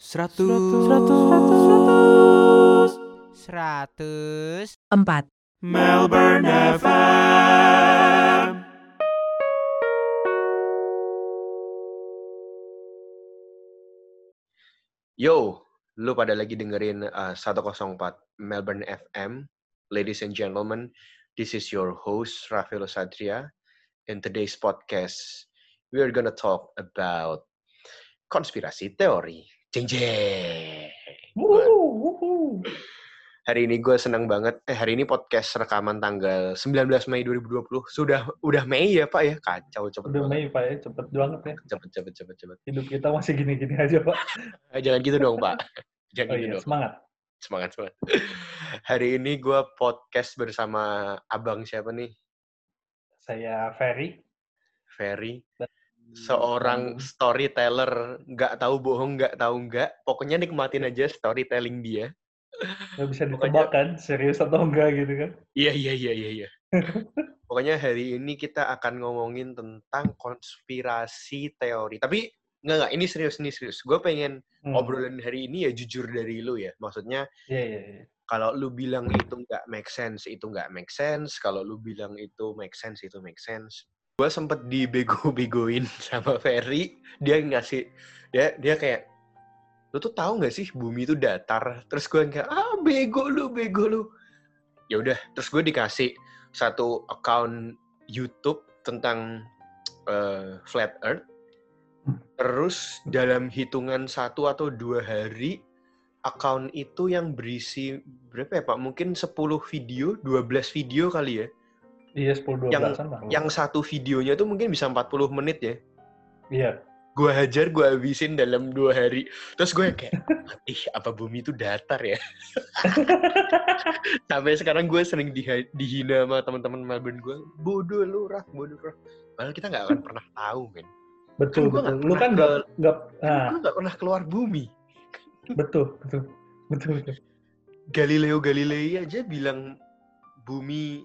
Seratus. Seratus. Seratus. Empat. Melbourne FM. Yo, lu pada lagi dengerin uh, 104 Melbourne FM. Ladies and gentlemen, this is your host, Rafael Satria. In today's podcast, we are gonna talk about konspirasi teori. Jeng jeng. Hari ini gue senang banget. Eh, hari ini podcast rekaman tanggal 19 Mei 2020. Sudah udah Mei ya, Pak ya? Kacau cepet Udah banget. Mei Pak ya, cepet banget ya. Cepet cepet cepet cepet. Hidup kita masih gini-gini aja Pak. Eh, jangan gitu dong, Pak. Jangan Oh gitu iya, dong. semangat. semangat semangat. Hari ini gue podcast bersama abang siapa nih? Saya Ferry. Ferry, Dan- seorang storyteller, nggak tahu bohong, nggak tahu nggak. Pokoknya nikmatin aja storytelling dia. Nggak bisa ditebak kan, serius atau enggak gitu kan. Iya iya iya iya. iya. Pokoknya hari ini kita akan ngomongin tentang konspirasi teori. Tapi nggak nggak ini serius ini serius. Gue pengen Hmm. obrolan hari ini ya jujur dari lu ya. Maksudnya Iya, iya, iya. kalau lu bilang itu nggak make sense, itu nggak make sense. Kalau lu bilang itu make sense, itu make sense. Gue sempet dibego-begoin sama Ferry. Dia ngasih, dia dia kayak, lu tuh tahu nggak sih bumi itu datar? Terus gue kayak, ah bego lu, bego lu. Ya udah, terus gue dikasih satu account YouTube tentang eh, flat Earth. Terus dalam hitungan satu atau dua hari, account itu yang berisi berapa ya Pak? Mungkin 10 video, 12 video kali ya. Iya, 10 Yang- 12-an lah. Yang satu videonya tuh mungkin bisa 40 menit ya. Iya. Gue hajar, gue habisin dalam dua hari. Terus gue kayak, ih apa bumi itu datar ya? Sampai sekarang gue sering diha- dihina sama teman-teman Melbourne gue. Bodoh lu, Raf, bodoh, Raf. Padahal kita nggak akan pernah tahu, men. Betul, gua betul. Lu kan nggak Kan nah, nggak pernah keluar bumi. betul, betul. Betul, betul. Galileo Galilei aja bilang bumi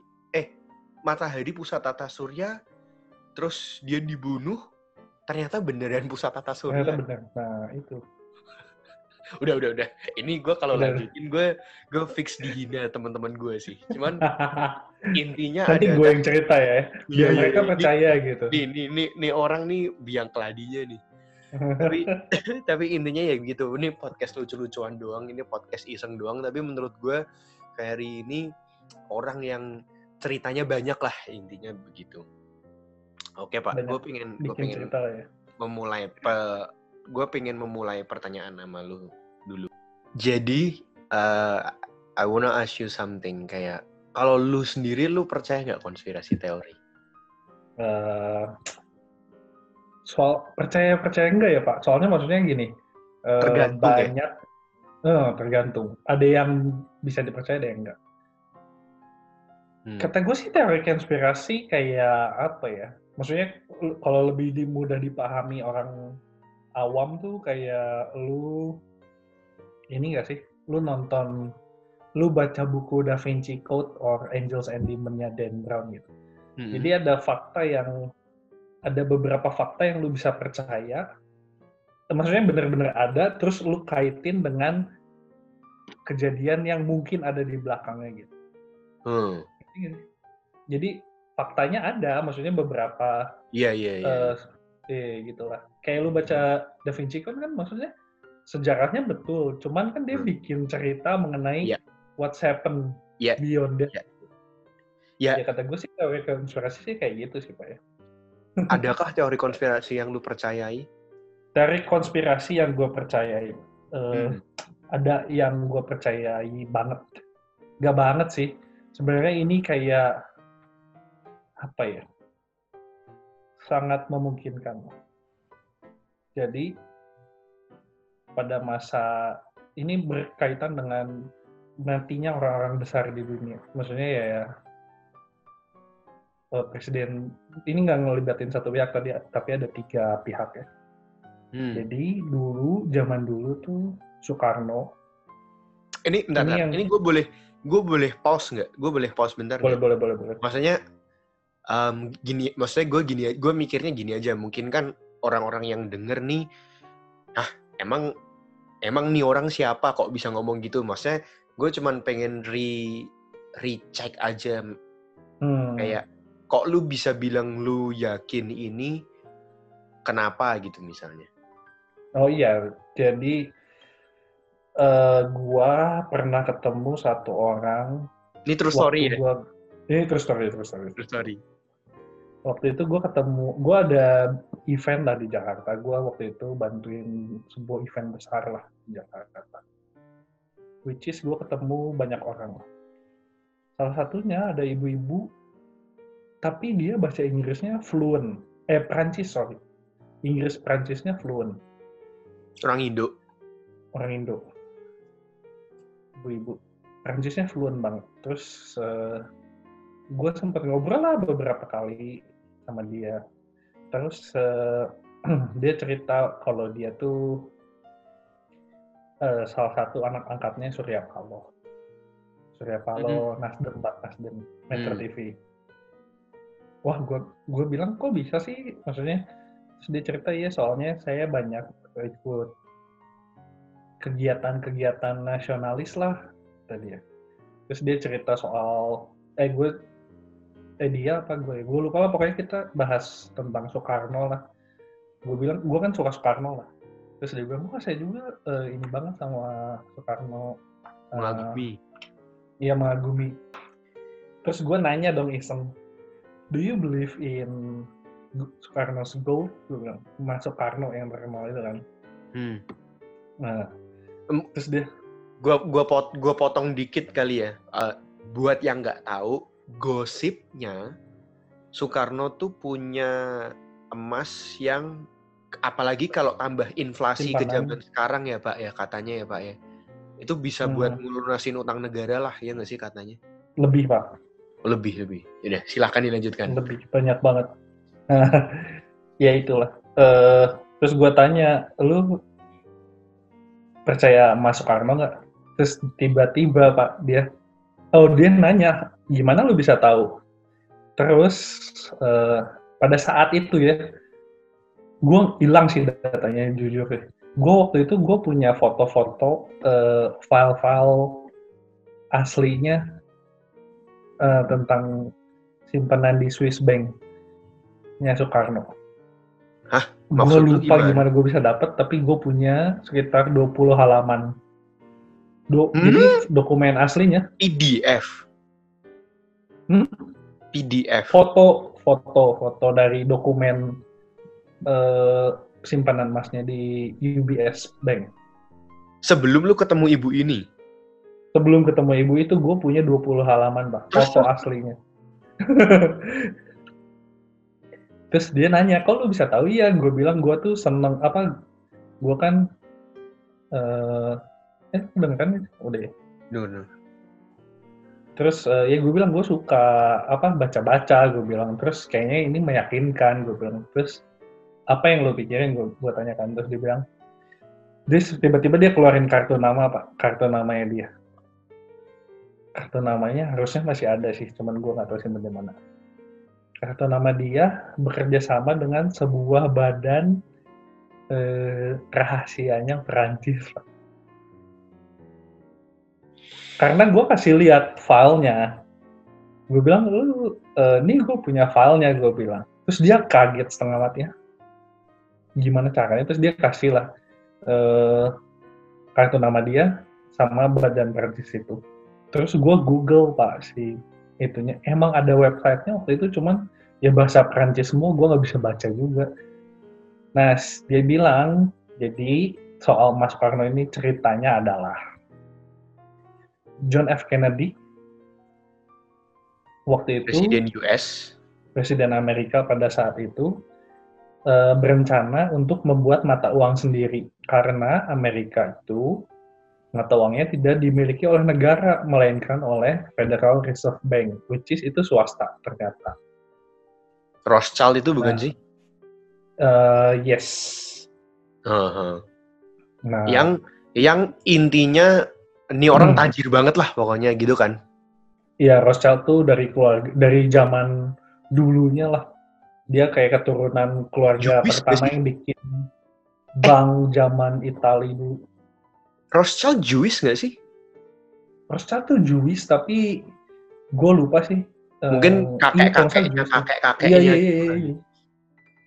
matahari pusat tata surya terus dia dibunuh ternyata beneran pusat tata surya. Ternyata benar. Nah, itu. Udah udah udah. Ini gue kalau lanjutin gue gue fix dihina teman-teman gue sih. Cuman intinya Nanti ada gue yang cerita ya. Iya, Biar iya, mereka ini- percaya gitu. Nih, nih, nih, nih orang nih biang keladinya nih. Tapi tapi intinya ya gitu. Ini podcast lucu-lucuan doang, ini podcast iseng doang. Tapi menurut gue Ferry ini orang yang ceritanya banyak lah intinya begitu. Oke pak, gue pengen gue pengen cerita ya. memulai pe, gue pengen memulai pertanyaan sama lu dulu. Jadi uh, I wanna ask you something kayak kalau lu sendiri lu percaya nggak konspirasi teori? Eh, soal percaya percaya enggak ya Pak? Soalnya maksudnya gini, eh, Tergantung ya? banyak, eh, tergantung. Ada yang bisa dipercaya, ada yang enggak. Hmm. Kata gue sih teori konspirasi kayak apa ya? Maksudnya kalau lebih mudah dipahami orang awam tuh kayak lu ini gak sih? Lu nonton, lu baca buku Da Vinci Code or Angels and Demons-nya Dan Brown gitu. Hmm. Jadi ada fakta yang ada beberapa fakta yang lu bisa percaya. Maksudnya benar-benar ada, terus lu kaitin dengan kejadian yang mungkin ada di belakangnya gitu. Hmm. Sih? Jadi faktanya ada, maksudnya beberapa Iya iya iya. eh eh, gitulah. Kayak lu baca Da Vinci Code kan maksudnya sejarahnya betul, cuman kan dia Hmm. bikin cerita mengenai Iya. what's happened Iya. beyond that. Iya. Ya. Ya kata gue sih teori konspirasi sih kayak gitu sih Pak ya. Adakah teori konspirasi yang lu percayai? Dari konspirasi yang gue percayai, Hmm. ada yang gue percayai banget. Gak banget sih. Sebenarnya ini kayak apa ya? Sangat memungkinkan. Jadi pada masa ini berkaitan dengan nantinya orang-orang besar di dunia. Maksudnya ya, ya eh, presiden ini nggak ngelibatin satu pihak tadi, tapi ada tiga pihak ya. Hmm. Jadi dulu zaman dulu tuh Soekarno Ini bentar, Ini bentar. yang- ini gue boleh gue boleh pause nggak? Gue boleh pause bentar boleh boleh boleh boleh. Maksudnya em, gini, maksudnya gue gini, gue mikirnya gini aja. Mungkin kan orang-orang yang denger nih, ah emang emang nih orang siapa kok bisa ngomong gitu maksudnya gue cuman pengen re recheck aja Hmm. kayak kok lu bisa bilang lu yakin ini kenapa gitu misalnya Oh iya, jadi eh gua pernah ketemu satu orang ini true story ya gua ini terus story terus story. true story Waktu itu gua ketemu, gua ada event lah di Jakarta. Gua waktu itu bantuin sebuah event besar lah di Jakarta. Which is gua ketemu banyak orang. Salah satunya ada ibu-ibu, tapi dia bahasa Inggrisnya fluent. Eh, Prancis, sorry. Inggris Prancisnya fluent. orang Indo orang Indo ibu-ibu Prancisnya fluent banget. Terus gue sempat ngobrol lah beberapa kali sama dia. Terus eh, dia cerita kalau dia tuh eh, salah satu anak angkatnya Surya Paloh. Surya Paloh Nasdem Pak Nasdem Metro Hmm. TV wah gue gue bilang kok bisa sih? Maksudnya terus dia cerita ya soalnya saya banyak ikut kegiatan-kegiatan nasionalis lah tadi ya. Terus dia cerita soal eh gue eh dia apa gue gue lupa lah pokoknya kita bahas tentang Soekarno lah. Gue bilang gue kan suka Soekarno lah. Terus dia bilang wah saya juga eh, ini banget sama Soekarno. Eh, mengagumi Iya mengagumi. Terus gue nanya dong iseng, do you believe in Soekarno's gold? Gue bilang, Mas Soekarno yang terkenal itu kan. hmm. Nah, terus dia, gua gua pot gua potong dikit kali ya Eh, buat yang nggak tahu gosipnya Soekarno tuh punya emas yang apalagi kalau tambah inflasi ke Simpanan. zaman sekarang ya pak ya katanya ya pak ya itu bisa Hmm. buat ngelunasin utang negara lah ya nggak sih katanya lebih pak, lebih lebih ya silahkan dilanjutkan lebih banyak banget. ya itulah. Eh, terus gue tanya, lu percaya Mas Soekarno nggak? Terus tiba-tiba pak dia, oh dia nanya, gimana lu bisa tahu? Terus eh, pada saat itu ya, gue hilang sih datanya jujur deh. Gue waktu itu gue punya foto-foto eh, file-file aslinya eh, tentang simpanan di Swiss Bank nya Soekarno. Hah? Gue lupa gimana? gimana gue bisa dapat, tapi gue punya sekitar 20 halaman. Do, Hmm? Jadi dokumen aslinya, PDF Hmm? PDF foto, foto, foto dari dokumen eh, simpanan emasnya di UBS Bank. sebelum lu ketemu ibu ini Sebelum ketemu ibu itu, gue punya 20 halaman, Pak. Foto aslinya. Terus dia nanya, kok lu bisa tahu? Iya, gue bilang gue tuh seneng, apa, gue kan, eh, eh, udah kan? Udah ya? no, no. Terus eh, ya gue bilang gue suka apa baca-baca gue bilang terus kayaknya ini meyakinkan gue bilang terus apa yang lo pikirin gue gue tanyakan terus dia bilang terus tiba-tiba dia keluarin kartu nama pak kartu namanya dia kartu namanya harusnya masih ada sih cuman gue nggak tahu simpen di kartu nama dia bekerja sama dengan sebuah badan eh, rahasianya Perancis karena gue kasih lihat filenya gue bilang lu eh, ini gue punya filenya gue bilang. Terus dia kaget setengah mati ya gimana caranya? Terus dia kasih lah eh, kartu nama dia sama badan Perancis itu. Terus gue google pak si itunya. Emang ada websitenya waktu itu cuman ya bahasa Perancis semua gue nggak bisa baca juga. Nah dia bilang jadi soal Mas Soekarno ini ceritanya adalah John F. Kennedy waktu itu presiden US Presiden Amerika pada saat itu eh, berencana untuk membuat mata uang sendiri karena Amerika itu mata uangnya tidak dimiliki oleh negara melainkan oleh Federal Reserve Bank which is itu swasta ternyata Rothschild itu bukan Nah. sih Eh, yes Heeh. nah yang yang intinya ini orang Hmm. tajir banget lah pokoknya gitu kan ya Rothschild tuh dari keluarga dari zaman dulunya lah dia kayak keturunan keluarga Jupis pertama gak yang bikin bank zaman Italia dulu Rothschild Jewish nggak sih? Rothschild tuh Jewish tapi gue lupa sih. Eh, Mungkin kalau nggak salah kakek-kakeknya, Jewish. kakek-kakeknya. Iya, iya, iya, iya, iya.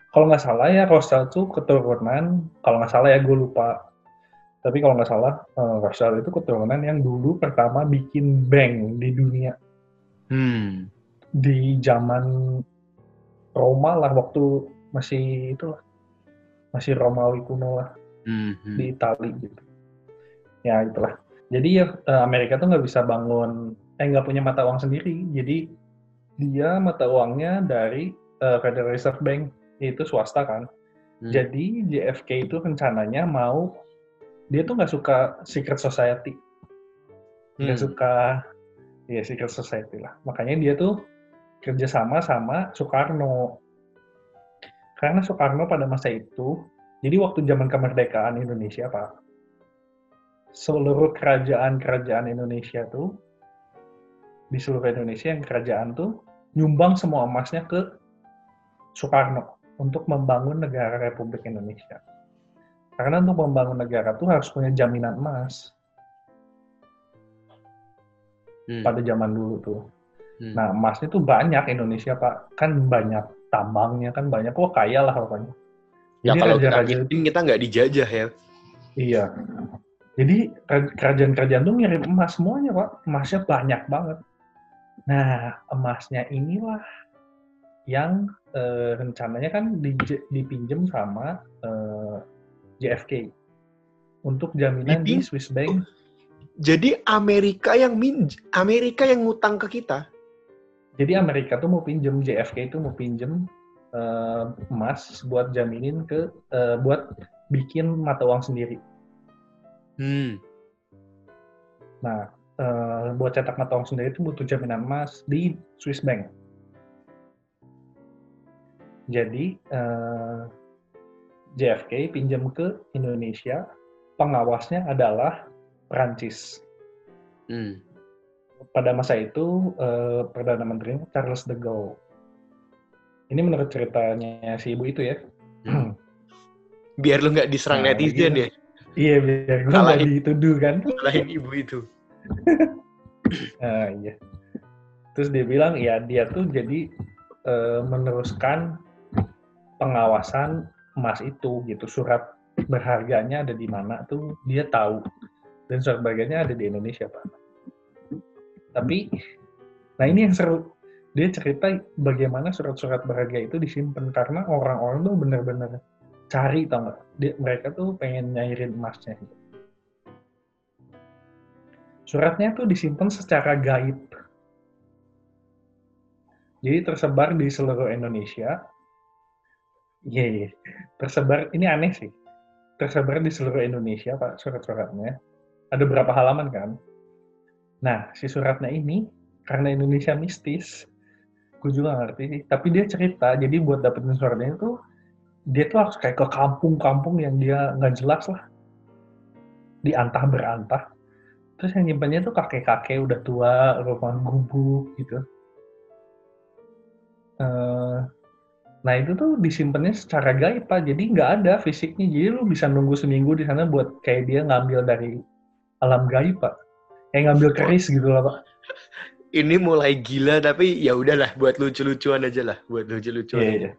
Kalau nggak salah ya Rothschild tuh keturunan, kalau nggak salah ya gue lupa. Tapi kalau nggak salah, eh, Rothschild itu keturunan yang dulu pertama bikin bank di dunia. Hmm. Di zaman Roma lah, waktu masih itu lah. Masih Romawi kuno lah, Hmm. hmm. di Itali gitu. Ya itulah. Jadi ya eh, Amerika tuh nggak bisa bangun, eh nggak punya mata uang sendiri. Jadi dia mata uangnya dari eh, Federal Reserve Bank, yaitu swasta kan. Hmm. Jadi JFK itu rencananya mau dia tuh nggak suka secret society, nggak Hmm. suka ya secret society lah. Makanya dia tuh kerjasama sama Soekarno. Karena Soekarno pada masa itu, jadi waktu zaman kemerdekaan Indonesia pak, seluruh kerajaan-kerajaan Indonesia tuh di seluruh Indonesia yang kerajaan tuh nyumbang semua emasnya ke Soekarno untuk membangun negara Republik Indonesia. Karena untuk membangun negara tuh harus punya jaminan emas Hmm. pada zaman dulu tuh. Hmm. Nah emasnya tuh banyak Indonesia pak, kan banyak tambangnya kan banyak, kok kaya lah pokoknya. ya Jadi kalau kita raja-raja ngirim, kita nggak dijajah ya. Iya. Jadi ra- kerajaan-kerajaan tuh ngirim emas semuanya pak, emasnya banyak banget. Nah emasnya inilah yang eh, rencananya kan di- dipinjem sama eh, JFK untuk jaminan di Dipin- Swiss Bank. Jadi Amerika yang min Amerika yang ngutang ke kita. Jadi Amerika tuh mau pinjem JFK itu mau pinjem eh, emas buat jaminin ke eh, buat bikin mata uang sendiri. Hmm. Nah, eh, buat cetak mata uang sendiri itu butuh jaminan emas di Swiss Bank. Jadi eh, JFK pinjam ke Indonesia, pengawasnya adalah Perancis. Hmm. Pada masa itu eh, perdana menteri Charles de Gaulle. Ini menurut ceritanya si ibu itu ya. Biar lu nggak diserang Nah, netizen gitu. ya. Iya biar gue Salahin. nggak dituduh kan. Selain ibu itu. Ah, iya. Terus dia bilang ya dia tuh jadi eh, meneruskan pengawasan emas itu gitu. Surat berharganya ada di mana tuh dia tahu. Dan surat berharganya ada di Indonesia, Pak. Tapi nah ini yang seru. Dia cerita bagaimana surat-surat berharga itu disimpan karena orang-orang tuh bener-bener cari tau? Dia- Mereka tuh pengen nyairin emasnya. gitu. Suratnya tuh disimpan secara gaib. Jadi tersebar di seluruh Indonesia. Iya, iya. Tersebar, ini aneh sih. Tersebar di seluruh Indonesia, Pak, surat-suratnya. Ada berapa halaman kan? Nah, si suratnya ini, karena Indonesia mistis, gue juga ngerti sih. Tapi dia cerita, jadi buat dapetin suratnya itu, dia tuh harus kayak ke kampung-kampung yang dia nggak jelas lah. Diantah berantah. Terus yang nyimpannya tuh kakek-kakek udah tua, rumah gubuk gitu. Eh, nah itu tuh disimpannya secara gaib pak, jadi nggak ada fisiknya. Jadi lu bisa nunggu seminggu di sana buat kayak dia ngambil dari alam gaib pak. Kayak ngambil keris gitu lah pak. Ini mulai gila tapi ya udahlah buat lucu-lucuan aja lah, buat lucu-lucuan. Iya, aja. iya.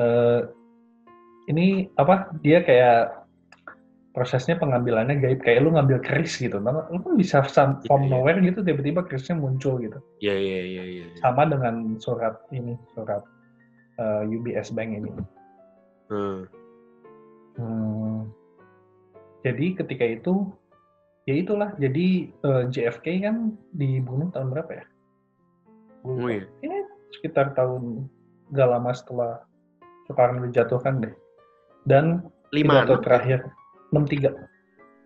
Eh, ini apa? Dia kayak prosesnya pengambilannya gaib kayak lu ngambil keris gitu. Lu kan bisa some- from Iya, iya. nowhere gitu tiba-tiba kerisnya muncul gitu. Iya iya iya iya. Sama dengan surat ini, surat eh, UBS Bank ini. Hmm. Hmm. Jadi ketika itu, ya itulah. Jadi eh, JFK kan dibunuh tahun berapa ya? Oh iya. Ya, sekitar tahun gak lama setelah Soekarno dijatuhkan deh. Dan Lima pidato terakhir 63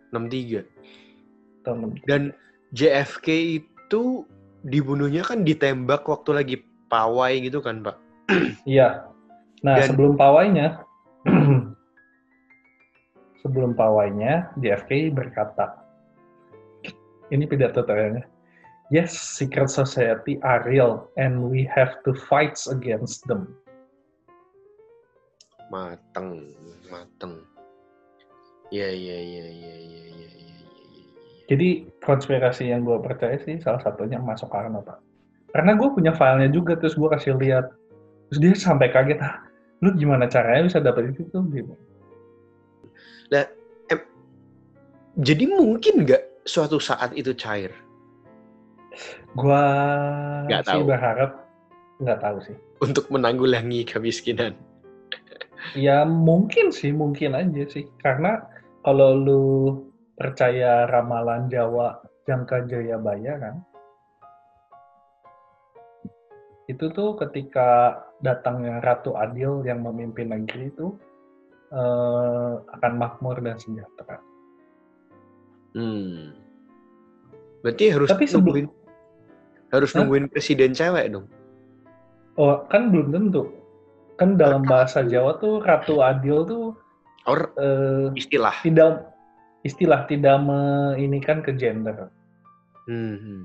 enam tiga. tahun 63. Dan JFK itu dibunuhnya kan ditembak waktu lagi pawai gitu kan pak? Iya. Nah, Dan- sebelum pawainya sebelum pawainya JFK berkata ini pidato terakhirnya. Yes, secret society are real and we have to fight against them. Mateng, mateng. Iya iya iya iya iya iya. iya. Jadi konspirasi yang gue percaya sih salah satunya masuk Soekarno pak. Karena gue punya filenya juga terus gue kasih lihat, terus dia sampai kaget ah, lu gimana caranya bisa dapet itu tuh gitu. Jadi mungkin nggak suatu saat itu cair? Gua Nggak sih tahu. berharap nggak tahu sih. Untuk menanggulangi kemiskinan. Ya mungkin sih, mungkin aja sih. Karena kalau lu percaya ramalan Jawa jangka Jayabaya kan, itu tuh ketika datangnya Ratu Adil yang memimpin negeri itu eh, akan makmur dan sejahtera. Hmm. Berarti harus Tapi sebelum- nungguin harus Hah? nungguin presiden cewek dong. Oh, kan belum tentu. Kan dalam bahasa Jawa tuh Ratu Adil tuh Or eh, istilah. tidak istilah tidak meinikan ke gender. Hmm.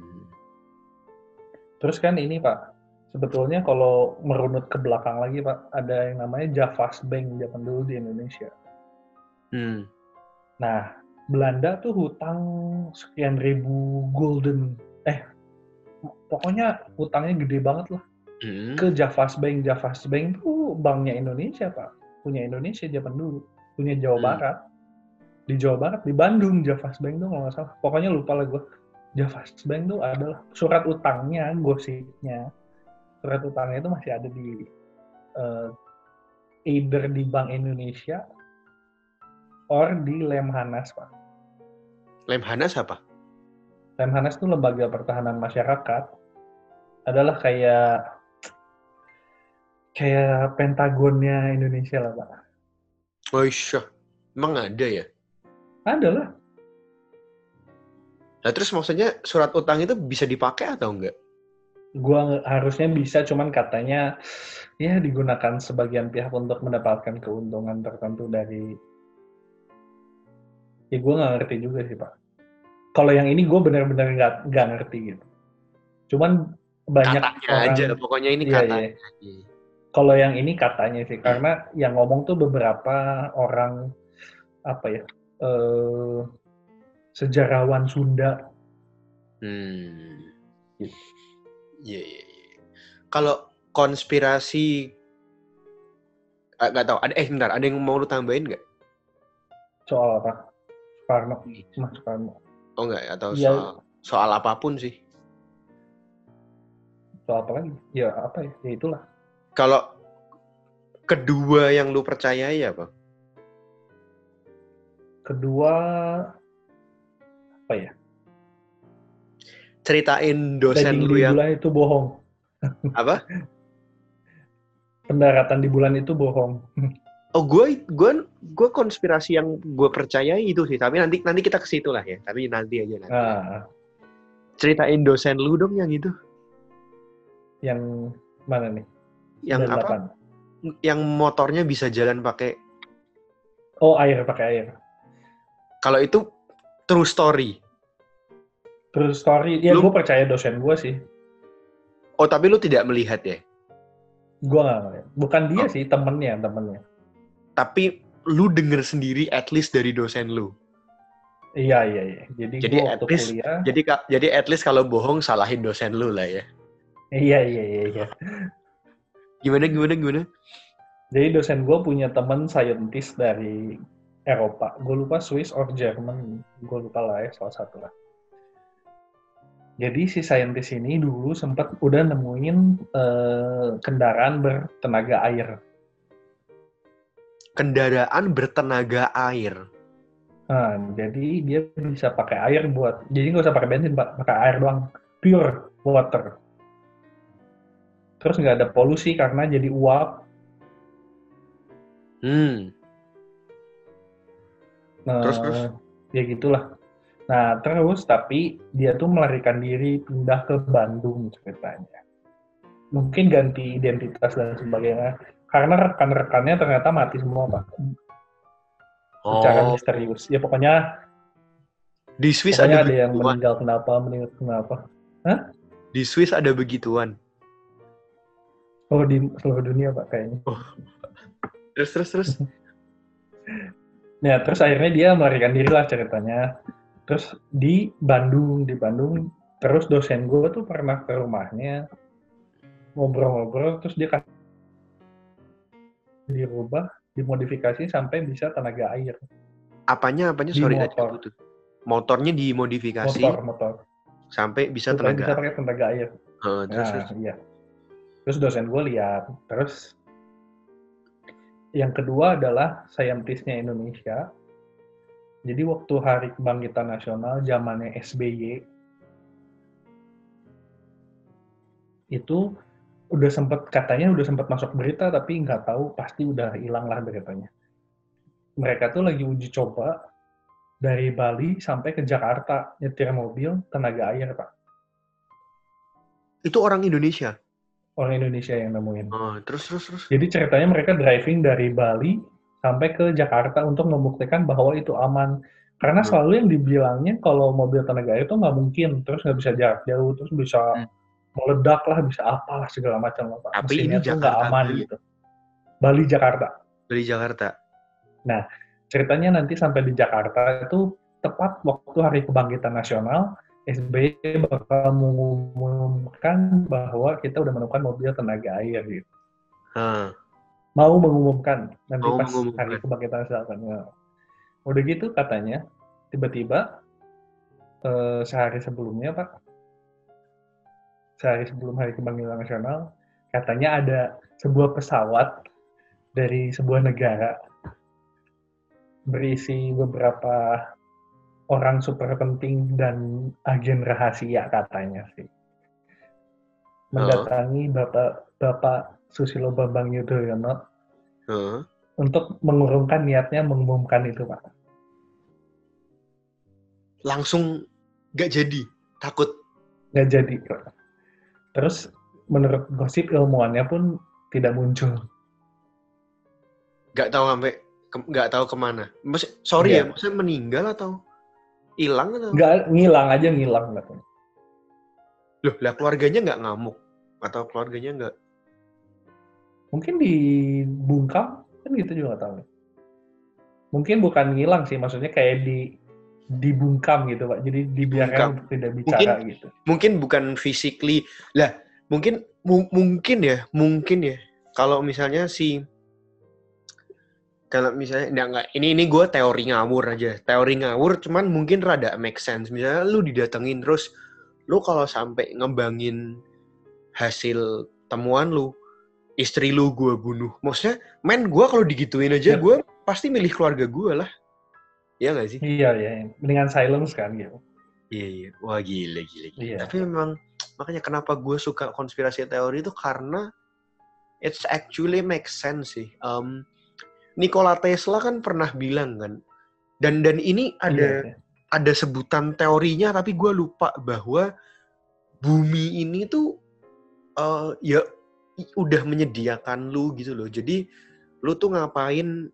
Terus kan ini Pak, sebetulnya kalau merunut ke belakang lagi Pak, ada yang namanya Javas Bank zaman dulu di Indonesia. Hmm. Nah, Belanda tuh hutang sekian ribu golden, eh pokoknya hutangnya gede banget lah Hmm. ke Javas Bank. Javas Bank tuh banknya Indonesia Pak, punya Indonesia zaman dulu, punya Jawa Hmm. Barat. Di Jawa Barat, di Bandung Javas Bank tuh kalau nggak salah. Pokoknya lupa lah gue. Javas Bank tuh adalah surat utangnya, gosipnya. Surat utangnya itu masih ada di eh, either di Bank Indonesia or di Lemhanas, Pak. Lemhanas apa? Lemhanas itu lembaga pertahanan masyarakat. Adalah kayak kayak Pentagonnya Indonesia lah, Pak. Iya. Emang ada ya? Ada lah. Nah terus maksudnya surat utang itu bisa dipakai atau enggak? Gua harusnya bisa, cuman katanya ya digunakan sebagian pihak untuk mendapatkan keuntungan tertentu dari ya gue nggak ngerti juga sih pak. Kalau yang ini gue benar-benar nggak nggak ngerti gitu. Cuman banyak Katanya orang aja. Pokoknya ini Iya, katanya. iya. Kalau yang ini katanya sih, karena yang ngomong tuh beberapa orang apa ya eh, sejarawan Sunda. Hmm. Iya, iya, iya. Kalau konspirasi ah, nggak tahu. Ada eh bentar, ada yang mau lu tambahin nggak? soal apa? Soekarno, Mas Soekarno. Oh enggak, atau Iya. soal soal apa pun sih. Soal apa lagi? Ya apa ya? Ya itulah. Kalau kedua yang lu percayai apa? Kedua apa ya? Ceritain dosen Landing lu di yang bulan itu bohong. apa? Pendaratan di bulan itu bohong. Oh, gue gue gue konspirasi yang gue percayai itu sih. Tapi nanti nanti kita ke situ lah ya. Tapi nanti aja nanti. Nah, Ceritain dosen lu dong yang itu. yang mana nih? Yang apa? Yang motornya bisa jalan pakai. Oh air pakai air. Kalau itu true story. Terus story, ya Lu- gue percaya dosen gue sih. Oh, tapi lu tidak melihat ya. Gue nggak ngeliat. Bukan dia Oh. sih, temennya, temennya. Tapi lu denger sendiri at least dari dosen lu. Iya iya iya. Jadi, Jadi at waktu least- kuliah. Jadi jadi at least kalau bohong salahin dosen lu lah ya. Iya iya iya iya. Gimana gimana gimana? Jadi dosen gue punya temen scientist dari Eropa. Gue lupa Swiss or Jerman. Gue lupa lah ya salah satu lah. Jadi si scientist ini dulu sempat udah nemuin eh, kendaraan bertenaga air. Kendaraan bertenaga air. Nah, jadi dia bisa pakai air buat. Jadi nggak usah pakai bensin, pak, pakai air doang, pure water. Terus nggak ada polusi karena jadi uap. Hmm. Nah, Terus, terus? ya gitulah. Nah, terus tapi dia tuh melarikan diri pindah ke Bandung ceritanya. Mungkin ganti identitas dan sebagainya. Karena rekan-rekannya ternyata mati semua, Pak. Secara Oh, misterius. Ya pokoknya, di Swiss pokoknya ada ada yang meninggal kenapa, meninggal kenapa. Di Swiss ada begituan. Oh, di seluruh dunia, Pak, kayaknya. Terus terus terus. Nah, terus akhirnya dia melarikan diri lah ceritanya. Terus di Bandung, di Bandung, terus dosen gue tuh pernah ke rumahnya ngobrol-ngobrol, terus dia kasih dirubah, dimodifikasi sampai bisa tenaga air. Apanya apanya Di sorry motor. tuh. Motornya dimodifikasi Motor, motor. sampai bisa Supaya tenaga. bisa pakai tenaga air. Heeh, terus, Nah, terus. iya. Terus dosen gue lihat. Terus yang kedua adalah saintisnya Indonesia. Jadi waktu Hari Kebangkitan Nasional zamannya SBY itu udah sempat katanya udah sempat masuk berita tapi nggak tahu pasti udah hilang lah beritanya. Mereka tuh lagi uji coba dari Bali sampai ke Jakarta nyetir mobil tenaga air pak. Itu orang Indonesia. Orang Indonesia yang nemuin. Oh, terus terus terus. Jadi ceritanya mereka driving dari Bali sampai ke Jakarta untuk membuktikan bahwa itu aman. Karena Hmm. selalu yang dibilangnya kalau mobil tenaga air itu nggak mungkin, terus nggak bisa jarak jauh, terus bisa Hmm. meledak lah, bisa apalah segala macam. Tapi Mesinnya ini Jakarta, aman Bali. gitu. Bali Jakarta. Dari Jakarta. Ceritanya nanti sampai di Jakarta itu tepat waktu Hari Kebangkitan Nasional, SBY bakal mengumumkan bahwa kita udah menemukan mobil tenaga air gitu. Hah. mau mengumumkan nanti Mau pas mengumumkan. hari kebangkitan kan. Ya. Udah gitu katanya tiba-tiba eh, sehari sebelumnya pak, sehari sebelum hari kebangkitan nasional katanya ada sebuah pesawat dari sebuah negara berisi beberapa orang super penting dan agen rahasia katanya sih mendatangi bapak bapak Susilo Bambang Yudhoyono Heeh. untuk mengurungkan niatnya mengumumkan itu pak. Langsung gak jadi. Takut. Nggak jadi kok. Terus menurut gosip ilmuwannya pun tidak muncul. Gak tahu sampai ke- gak tahu ke mana. Mas, sorry Iya. ya, maksudnya meninggal atau hilang atau? Nggak ngilang aja ngilang katanya. Loh, lah keluarganya nggak ngamuk atau keluarganya nggak? Mungkin dibungkam kan gitu juga nggak tahu. Mungkin bukan ngilang sih, maksudnya kayak di dibungkam gitu pak. Jadi dibiarkan untuk tidak bicara gitu. Mungkin bukan physically. Lah, mungkin mu- mungkin ya, mungkin ya. Kalau misalnya si kalau misalnya nggak nggak ini ini gue teori ngawur aja teori ngawur cuman mungkin rada make sense misalnya lu didatengin terus lu kalau sampai ngembangin hasil temuan lu istri lu gue bunuh maksudnya men gue kalau digituin aja Yap. gue pasti milih keluarga gue lah ya nggak sih Iya ya, dengan silence kan gitu. Iya iya, wah gila gila. gila. Iya. Tapi memang makanya kenapa gue suka konspirasi teori itu karena it's actually make sense sih. Um, Nikola Tesla kan pernah bilang kan, dan dan ini ada Iya, iya. ada sebutan teorinya tapi gue lupa bahwa bumi ini tuh eh, ya udah menyediakan lu gitu loh. Jadi lu tuh ngapain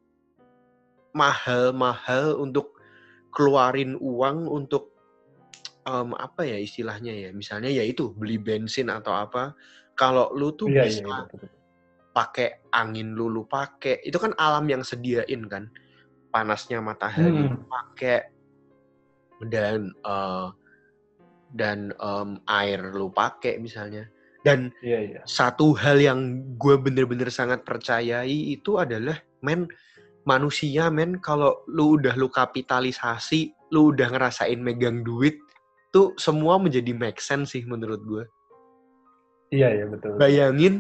mahal-mahal untuk keluarin uang untuk em, apa ya istilahnya ya misalnya ya itu beli bensin atau apa kalau lu tuh Iya, iya, bisa iya, betul, betul. Pakai angin lu lu pakai itu kan alam yang sediain kan panasnya matahari Hmm. pakai dan eh, dan em, air lu pakai misalnya dan Iya, iya. satu hal yang gue bener-bener sangat percayai itu adalah men manusia men kalau lu udah lu kapitalisasi lu udah ngerasain megang duit tuh semua menjadi make sense sih menurut gue Iya, iya, betul. betul. bayangin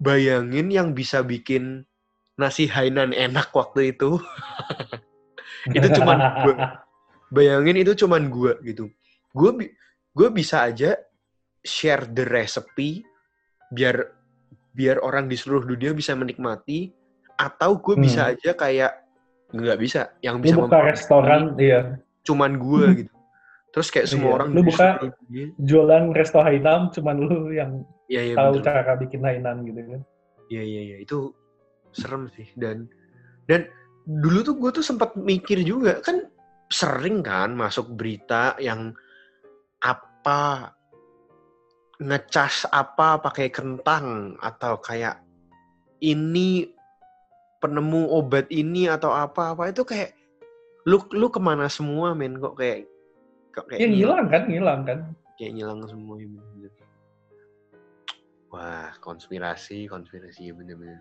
bayangin yang bisa bikin nasi Hainan enak waktu itu itu cuman gue bayangin itu cuman gue gitu gue gue bisa aja share the recipe biar biar orang di seluruh dunia bisa menikmati atau gue Hmm. bisa aja kayak nggak bisa yang bisa buka restoran, iya. cuman gue Hmm. gitu terus kayak semua Iya. orang Lu buka- dunia Jualan resto Hainam, cuman lu yang ya ya tahu betul. cara bikin Hainan gitu kan. Iya iya iya. Itu serem sih. Dan dan dulu tuh gue tuh sempat mikir juga kan sering kan masuk berita yang apa ngecas apa pakai kentang atau kayak ini penemu obat ini atau apa apa. Itu kayak lu lu ke mana semua men? Kok kayak kok kayak Ya ngilang kan, ngilang kan. kayak ngilang semua ya bener. Wah, konspirasi, konspirasi ya bener-bener.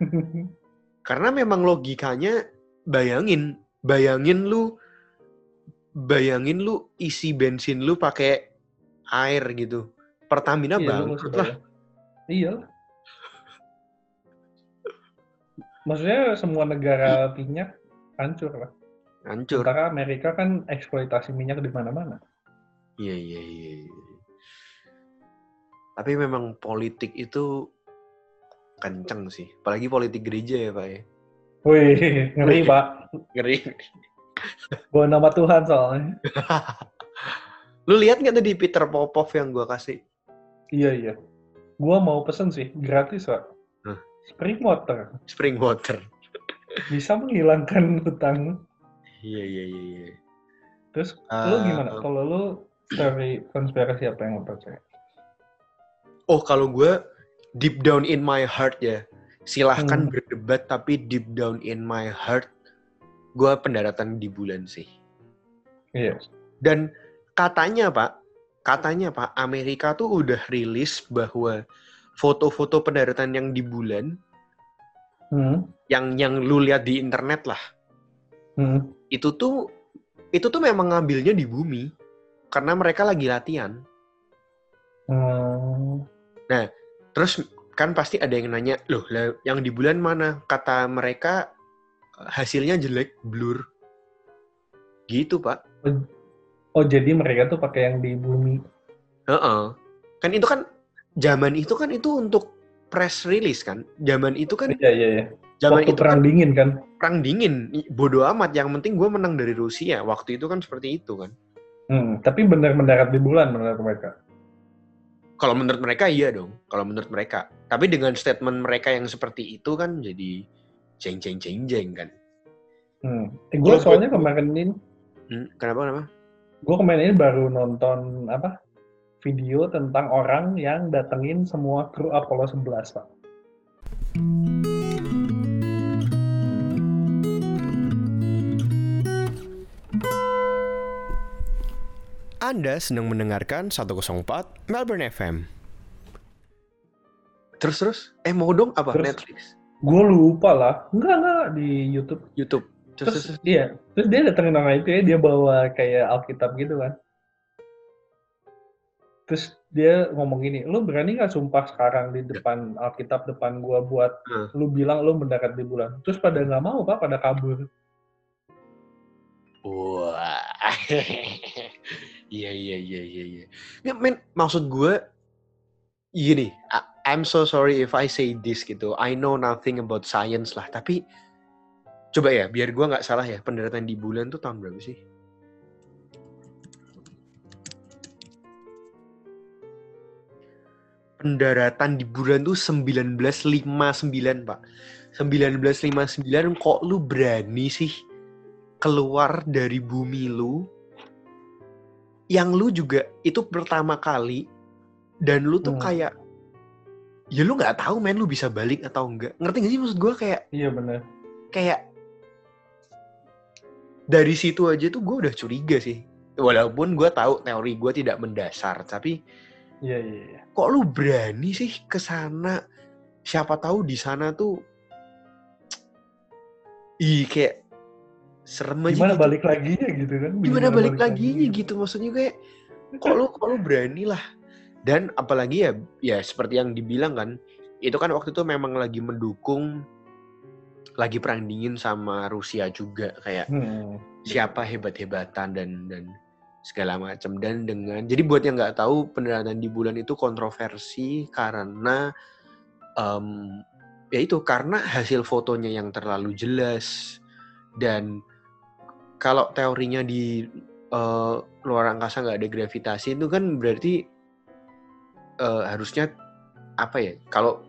Karena memang logikanya bayangin, bayangin lu bayangin lu isi bensin lu pakai air gitu. Pertamina Iya, bangkrut maksudnya. lah. Iya. lah. Maksudnya semua negara minyak hancur lah. Hancur. Sementara Amerika kan eksploitasi minyak di mana-mana. Iya, iya, iya. iya. Tapi memang politik itu kenceng sih. Apalagi politik gereja ya, Pak ya. Wih, ngeri pak. Ngeri. Bawa nama Tuhan soalnya. Lu lihat nggak tadi Peter Popov yang gua kasih? Iya, iya. Gua mau pesen sih, gratis pak. Hah? Spring water. Spring water. Bisa menghilangkan hutang. Iya, iya, iya, iya. Terus lu Ah, gimana? Kalau lu dari konspirasi apa yang lu percaya? Oh, kalau gue deep down in my heart ya, silahkan Hmm. berdebat tapi deep down in my heart, gue pendaratan di bulan sih. Iya. Dan katanya Pak, katanya Pak, Amerika tuh udah rilis bahwa foto-foto pendaratan yang di bulan, Hmm. yang yang lu lihat di internet lah, Hmm. Itu tuh itu tuh memang ngambilnya di bumi karena mereka lagi latihan. Hmm. Terus kan pasti ada yang nanya, loh lah, yang di bulan mana? Kata mereka hasilnya jelek, blur. Gitu pak. Oh jadi mereka tuh pakai yang di bumi. Heeh. Kan itu kan zaman itu kan itu untuk press release kan. Zaman itu kan Iya iya iya. Zaman Waktu itu perang kan dingin kan. perang dingin. Bodoh amat. Yang penting gue menang dari Rusia. Waktu itu kan seperti itu kan. Hmm. Tapi benar mendarat di bulan menurut mereka. Kalau menurut mereka iya dong. Kalau menurut mereka. Tapi dengan statement mereka yang seperti itu kan jadi jeng jeng jeng jeng kan. Hmm. Eh, gue soalnya buat- kemarin ini, Hmm, kenapa kenapa? gue kemarin ini baru nonton apa video tentang orang yang datengin semua kru Apollo 11 pak. Anda sedang mendengarkan 104 Melbourne FM. Terus terus, eh mau dong apa Terus? Netflix, Gue lupa lah, enggak enggak di YouTube. YouTube. Terus, Terus, terus, iya, terus dia datengin orang itu ya, dia bawa kayak Alkitab gitu kan. Terus dia ngomong gini, lu berani nggak sumpah sekarang di depan Alkitab depan gua buat Hmm. lu bilang lu mendarat di bulan. Terus pada nggak mau pak, pada kabur. Wah, iya iya iya iya iya. Nggak, men, maksud gue gini, I'm so sorry if I say this gitu. I know nothing about science lah, tapi coba ya, biar gue nggak salah ya, pendaratan di bulan tuh tahun berapa sih? Pendaratan di bulan tuh 1959, Pak. 1959 kok lu berani sih keluar dari bumi lu yang lu juga itu pertama kali dan lu tuh Hmm. kayak ya lu nggak tahu men lu bisa balik atau enggak ngerti gak sih maksud gue kayak Iya bener. kayak dari situ aja tuh gue udah curiga sih walaupun gue tahu teori gue tidak mendasar tapi Iya iya iya. kok lu berani sih ke sana siapa tahu di sana tuh ih kayak serem aja Gimana gitu. balik lagi ya gitu kan? gimana balik lagi gitu maksudnya kayak kok lu kok lu berani lah dan apalagi ya ya seperti yang dibilang kan itu kan waktu itu memang lagi mendukung lagi perang dingin sama Rusia juga kayak Hmm. siapa hebat-hebatan dan dan segala macam dan dengan jadi buat yang nggak tahu pendaratan di bulan itu kontroversi karena em, ya itu karena hasil fotonya yang terlalu jelas dan kalau teorinya di eh, luar angkasa nggak ada gravitasi itu kan berarti eh, harusnya apa ya kalau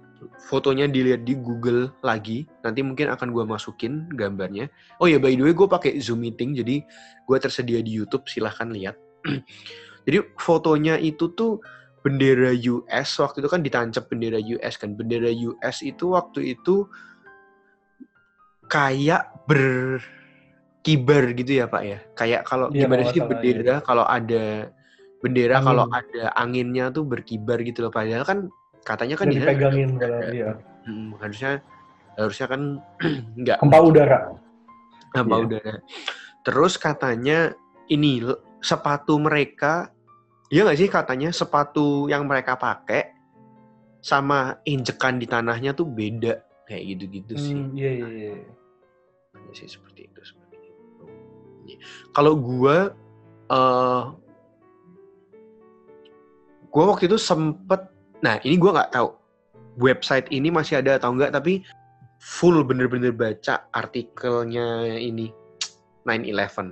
fotonya dilihat di Google lagi nanti mungkin akan gua masukin gambarnya. Oh ya by the way gue pakai Zoom meeting jadi gue tersedia di YouTube silahkan lihat. Jadi fotonya itu tuh bendera US waktu itu kan ditancap bendera US kan. Bendera US itu waktu itu kayak ber kibar gitu ya Pak ya. Kayak kalau Iya, gimana sih bendera kalau ada bendera Angin. kalau ada anginnya tuh berkibar gitu loh. Padahal kan katanya kan sana dipegangin kalau ada. iya. Mm, harusnya harusnya kan nggak Hempa udara. apa Iya. udara. Terus katanya ini sepatu mereka, ya nggak sih katanya sepatu yang mereka pakai sama injekan di tanahnya tuh beda kayak gitu-gitu sih. Hmm, iya iya iya. Katanya sih seperti itu. Iya. Kalau gua, eh gua waktu itu sempet, nah ini gua nggak tahu website ini masih ada atau enggak, tapi full bener-bener baca artikelnya ini 9/11.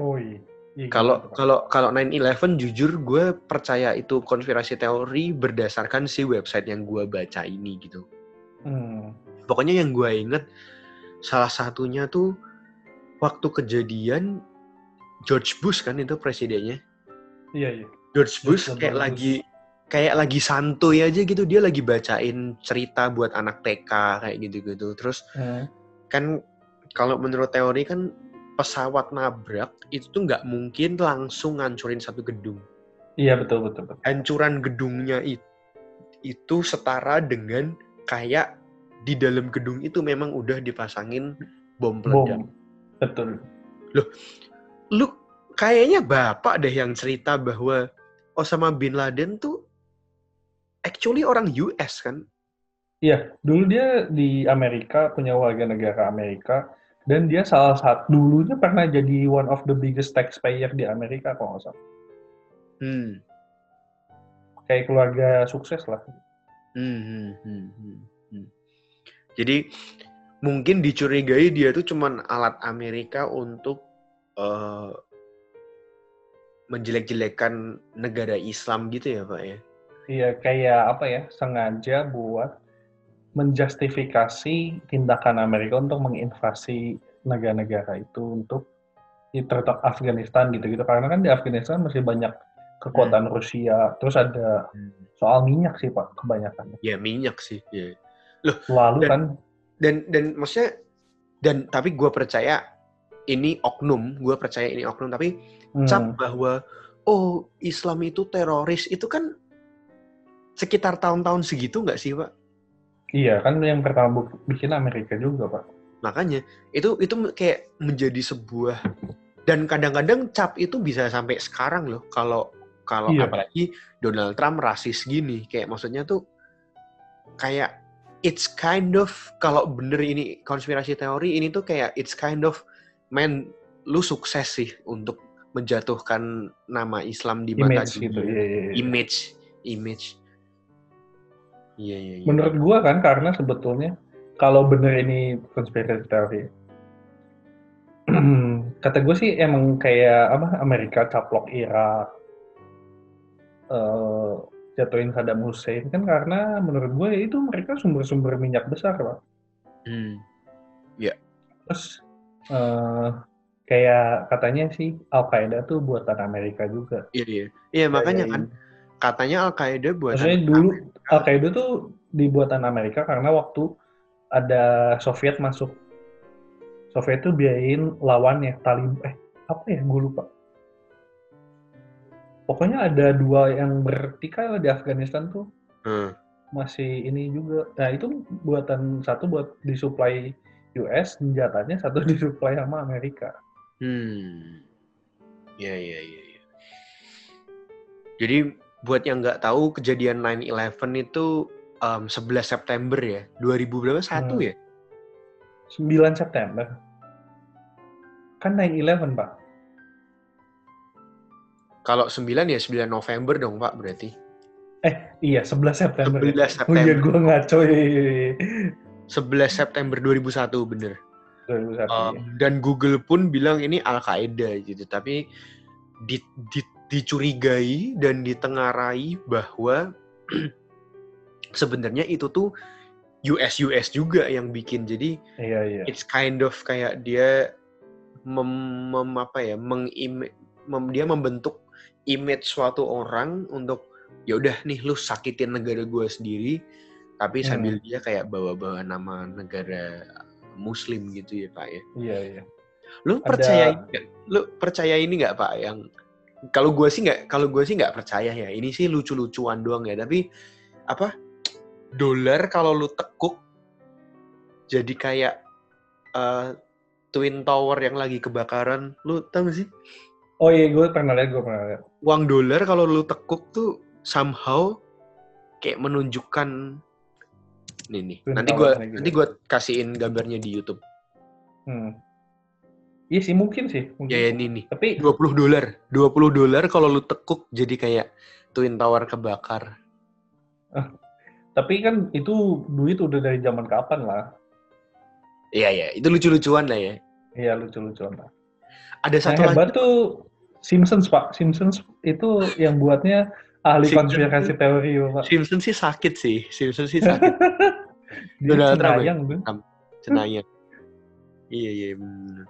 Oh iya. Iya, Kalau kalau kalau 9/11 jujur gue percaya itu konspirasi teori berdasarkan si website yang gue baca ini gitu. Hmm. Pokoknya yang gue inget salah satunya tuh waktu kejadian George Bush kan itu presidennya. Iya iya. George Bush George kayak Bush. lagi kayak lagi santuy aja gitu dia lagi bacain cerita buat anak TK kayak gitu-gitu. Terus Hmm. kan kalau menurut teori kan pesawat nabrak itu tuh nggak mungkin langsung ngancurin satu gedung. Iya betul betul betul. Hancuran gedungnya itu, itu setara dengan kayak di dalam gedung itu memang udah dipasangin bom peledak. Bom. Betul. Lu kayaknya bapak deh yang cerita bahwa Osama bin Laden tuh actually orang US kan? Iya, dulu dia di Amerika punya warga negara Amerika dan dia salah satu dulunya pernah jadi one of the biggest taxpayer di Amerika kalau nggak salah. Hmm. Kayak keluarga sukses lah. Hmm, hmm, hmm, hmm, hmm. Jadi mungkin dicurigai dia tuh cuman alat Amerika untuk eh, menjelek-jelekan negara Islam gitu ya Pak ya? Iya, kayak apa ya, sengaja buat menjustifikasi tindakan Amerika untuk menginvasi negara-negara itu untuk ya, terutama Afghanistan gitu-gitu. Karena kan di Afghanistan masih banyak kekuatan Rusia. Terus ada soal minyak sih Pak, kebanyakan. Ya minyak sih. Ya. Lalu Dan- kan, Dan dan maksudnya dan tapi gue percaya ini oknum, gue percaya ini oknum. Tapi hmm, cap bahwa oh Islam itu teroris itu kan sekitar tahun-tahun segitu nggak sih Pak? iya kan yang pertama bikin Amerika juga Pak. Makanya itu itu kayak menjadi sebuah dan kadang-kadang cap itu bisa sampai sekarang loh kalau kalau Iya. apalagi Donald Trump rasis gini kayak maksudnya tuh kayak it's kind of kalau bener ini konspirasi teori ini tuh kayak it's kind of man lu sukses sih untuk menjatuhkan nama Islam di mata Image gitu. Iya, iya, iya. image image iya iya iya Menurut gua kan karena sebetulnya kalau bener ini konspirasi teori, kata gue sih emang kayak apa Amerika caplok Irak, eh, jatuhin Saddam Hussein kan karena menurut gue itu mereka sumber-sumber minyak besar pak. Hmm. Terus eh, kayak katanya sih Al Qaeda tuh buatan Amerika juga. iya iya iya makanya kan katanya Al Qaeda buatan Maksudnya dulu Amerika. Al Qaeda tuh dibuatan Amerika karena waktu ada Soviet masuk. Soviet tuh biayain lawannya Taliban. Eh apa ya? Gue lupa. Pokoknya ada dua yang bertikai lah di Afghanistan tuh Hmm. masih ini juga. Nah itu buatan satu buat disuplai US, senjatanya satu disuplai sama Amerika. Hmm. Ya, ya, ya, ya. Jadi buat yang nggak tahu kejadian 9/11 itu em, 11 September ya, 2000 berapa? Satu Hmm. ya? 9 September. Kan 9-11 Pak. Kalau 9 ya 9 November dong Pak berarti. Iya 11 September. ya. 11 Oh iya September. gue ngaco. Iya, iya, iya. 11 September 2001 bener. 2001, Um, iya. dan Google pun bilang ini Al Qaeda gitu, tapi di, di- dicurigai dan ditengarai bahwa sebenarnya itu tuh US US juga yang bikin. Jadi Iya iya. it's kind of kayak dia mem, mem- apa ya mengim mem- dia membentuk image suatu orang untuk ya udah nih lu sakitin negara gue sendiri tapi Hmm. sambil dia kayak bawa-bawa nama negara muslim gitu ya pak ya Iya iya. Lu Ada- percaya? Lu percaya ini nggak Pak? Yang kalau gue sih nggak, kalau gue sih nggak percaya ya. Ini sih lucu-lucuan doang ya. Tapi apa? Dolar kalau lu tekuk jadi kayak eh, twin tower yang lagi kebakaran. Lu tahu gak sih? Oh iya, gue pernah lihat, gue pernah lihat. Uang dolar kalau lu tekuk tuh somehow kayak menunjukkan nih nih. Nanti gue nanti gue kasihin gambarnya di YouTube. Hmm. Iya sih, mungkin sih. Mungkin. Ya, ya ini nih. Tapi 20 dolar. 20 dolar kalau lu tekuk jadi kayak Twin Tower kebakar. tapi kan itu duit udah dari zaman kapan lah. Iya, iya. Itu lucu-lucuan lah ya. Iya, lucu-lucuan lah. Ada satu hebat lagi. tuh Simpsons, Pak. Simpsons itu yang buatnya ahli Simpsons konspirasi teori, Pak. Simpson sih sakit sih. Simpson sih sakit. Donald Trump ya? cenayang. Cenayang. Iya, iya. bener.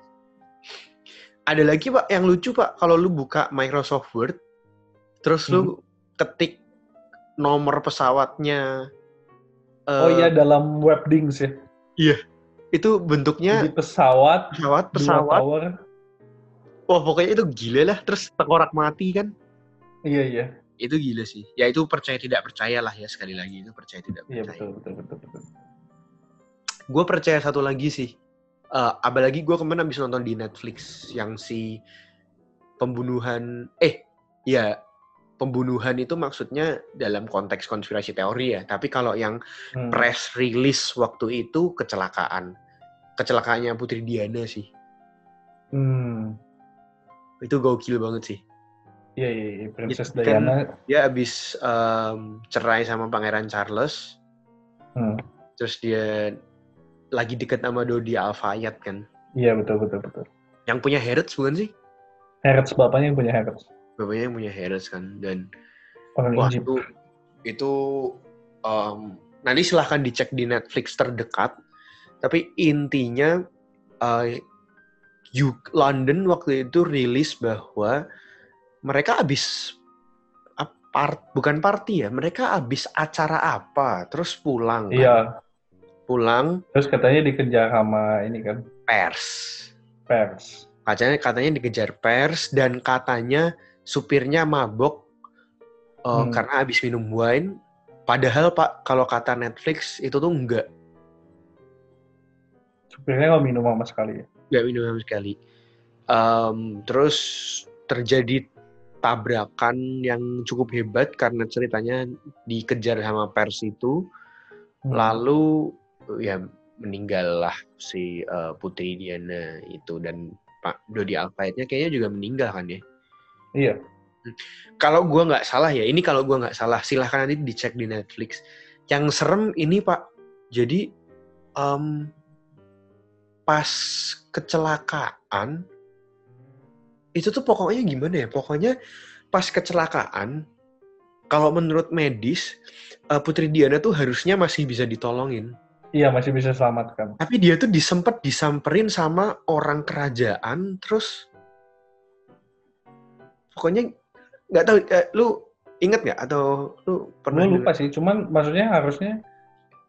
Ada lagi, Pak, yang lucu, Pak. Kalau lu buka Microsoft Word, terus lu Hmm. ketik nomor pesawatnya. Oh eh, iya, dalam webdings ya. Itu bentuknya Jadi pesawat, pesawat, pesawat. tower. Wah, pokoknya itu gila lah. Terus tengkorak mati kan. Iya, iya. itu gila sih. Ya itu percaya tidak percaya lah ya sekali lagi itu percaya tidak Iya, percaya. betul, betul, betul, betul. Gue percaya satu lagi sih. Eh, apalagi gue kemarin habis nonton di Netflix yang si pembunuhan eh ya pembunuhan itu maksudnya dalam konteks konspirasi teori ya. Tapi kalau yang Hmm. press release waktu itu kecelakaan. Kecelakaannya Putri Diana sih. Hmm. Itu gokil banget sih. Iya, iya, iya. Princess kan- Diana. Dia habis em, cerai sama Pangeran Charles. Hmm. terus dia lagi deket sama Dodi Alfayat kan Iya, betul, betul, betul. yang punya Harrods bukan sih Harrods, bapaknya yang punya Harrods. bapaknya yang punya Harrods kan dan Orang wah itu itu em, nanti silahkan dicek di Netflix terdekat tapi intinya eh, U- London waktu itu rilis bahwa mereka habis part bukan party ya mereka habis acara apa terus pulang kan. Iya. pulang Terus katanya dikejar sama ini kan, pers pers. katanya katanya dikejar pers dan katanya supirnya mabok uh, Hmm. karena habis minum wine padahal pak kalau kata Netflix itu tuh enggak Supirnya nggak minum sama sekali ya. Enggak minum sama sekali Um, terus terjadi tabrakan yang cukup hebat karena ceritanya dikejar sama pers itu Hmm. lalu ya meninggallah si uh, Putri Diana itu dan Pak Dodi Alfayatnya kayaknya juga meninggal kan ya Iya. kalau gua nggak salah ya, ini kalau gua nggak salah, silahkan nanti dicek di Netflix. Yang serem ini Pak, jadi em, pas kecelakaan itu tuh pokoknya gimana ya? Pokoknya pas kecelakaan, kalau menurut medis eh, Putri Diana tuh harusnya masih bisa ditolongin, Iya, masih bisa selamatkan. tapi dia tuh disempet disamperin sama orang kerajaan, terus pokoknya nggak tahu eh, lu inget nggak atau lu pernah Gue denger? lupa sih, cuman maksudnya harusnya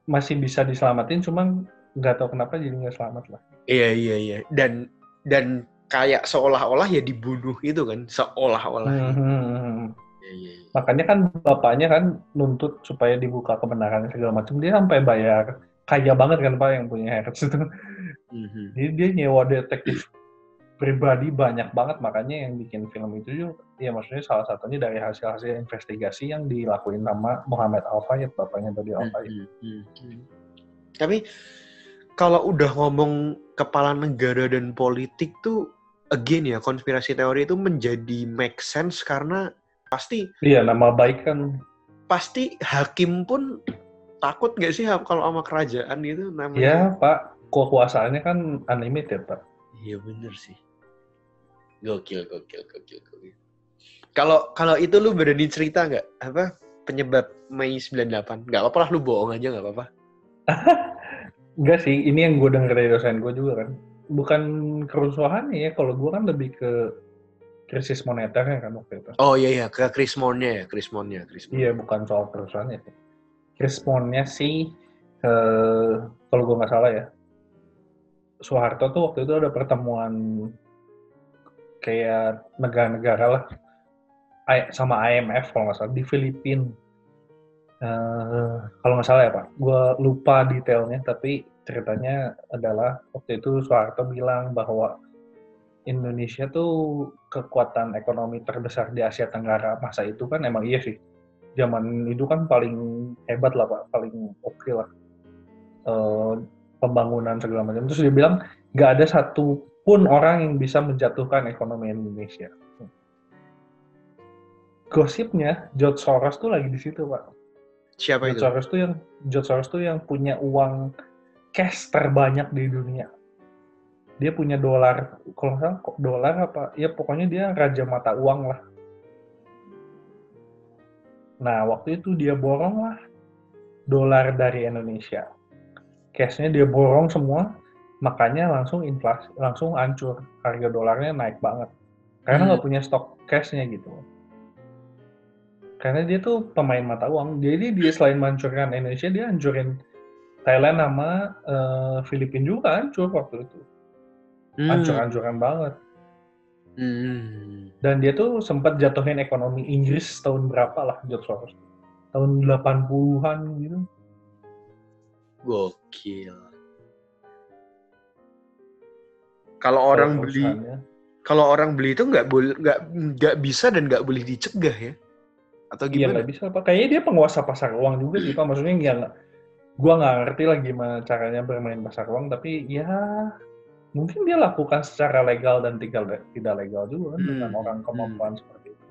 masih bisa diselamatin, cuman nggak tahu kenapa jadi nggak selamat lah. iya iya iya dan dan kayak seolah-olah ya dibunuh gitu kan seolah-olah Hmm, hmm, hmm. Iya, iya, iya. Makanya kan bapaknya kan nuntut supaya dibuka kebenaran segala macam. Dia sampai bayar kaya banget kan pak yang punya Harrods itu. Mhm. Jadi dia nyewa detektif pribadi banyak banget makanya yang bikin film itu juga ya maksudnya salah satunya dari hasil-hasil investigasi yang dilakuin sama Muhammad Al Fayed bapaknya tadi Al Fayed. Mhm, mhm. tapi kalau udah ngomong kepala negara dan politik tuh again ya konspirasi teori itu menjadi make sense karena pasti Iya nama baik kan pasti hakim pun takut nggak sih kalau sama kerajaan gitu ya namanya pak kekuasaannya kan unlimited pak. Iya bener sih. Gokil, gokil, gokil, gokil. Kalau kalau itu lu berani cerita nggak apa penyebab Mei 98? Nggak apa-apa lah lu bohong aja nggak apa-apa. Enggak sih, ini yang gue denger dari dosen gue juga kan. Bukan kerusuhannya ya, kalau gue kan lebih ke krisis moneternya kan waktu itu. Oh iya iya ke Krismonnya ya, Krismonnya, Krismon. Iya, bukan soal kerusuhannya sih. Krismonnya sih, eh, kalau gue nggak salah ya, Soeharto tuh waktu itu ada pertemuan kayak negara-negara lah sama IMF kalau nggak salah di Filipina. Eh, kalau nggak salah ya Pak, gue lupa detailnya, tapi ceritanya adalah waktu itu Soeharto bilang bahwa Indonesia tuh kekuatan ekonomi terbesar di Asia Tenggara masa itu kan emang iya sih. Zaman itu kan paling hebat lah Pak, paling oke lah. Eh, pembangunan segala macam. Terus dia bilang nggak ada satu pun orang yang bisa menjatuhkan ekonomi Indonesia. Gosipnya George Soros tuh lagi di situ Pak. Siapa George itu? Soros tuh yang George Soros tuh yang punya uang cash terbanyak di dunia. Dia punya dolar, kalau nggak salah kok dolar apa? Ya pokoknya dia raja mata uang lah. Nah waktu itu dia borong lah dolar dari Indonesia. Cashnya dia borong semua, makanya langsung inflasi, langsung hancur. Harga dolarnya naik banget. Karena Hmm. nggak punya stok cashnya gitu. Karena dia tuh pemain mata uang. Jadi dia selain menghancurkan Indonesia, dia hancurin Thailand sama eh, Filipina juga hancur waktu itu. Hmm. Hancur-hancuran banget. Hmm. Dan dia tuh sempat jatuhin ekonomi Inggris tahun berapa lah George Soros. Tahun 80-an gitu. Gokil. Kalau orang beli, kalau orang beli itu nggak boleh, nggak nggak bisa dan nggak boleh dicegah ya? Atau Iya gimana? nggak bisa Pak. Kayaknya dia penguasa pasar uang juga sih Pak. Maksudnya ya nggak, gua nggak ngerti lah gimana caranya bermain pasar uang. Tapi ya mungkin dia lakukan secara legal dan tidak tidak legal juga kan dengan Hmm, orang kemampuan seperti itu.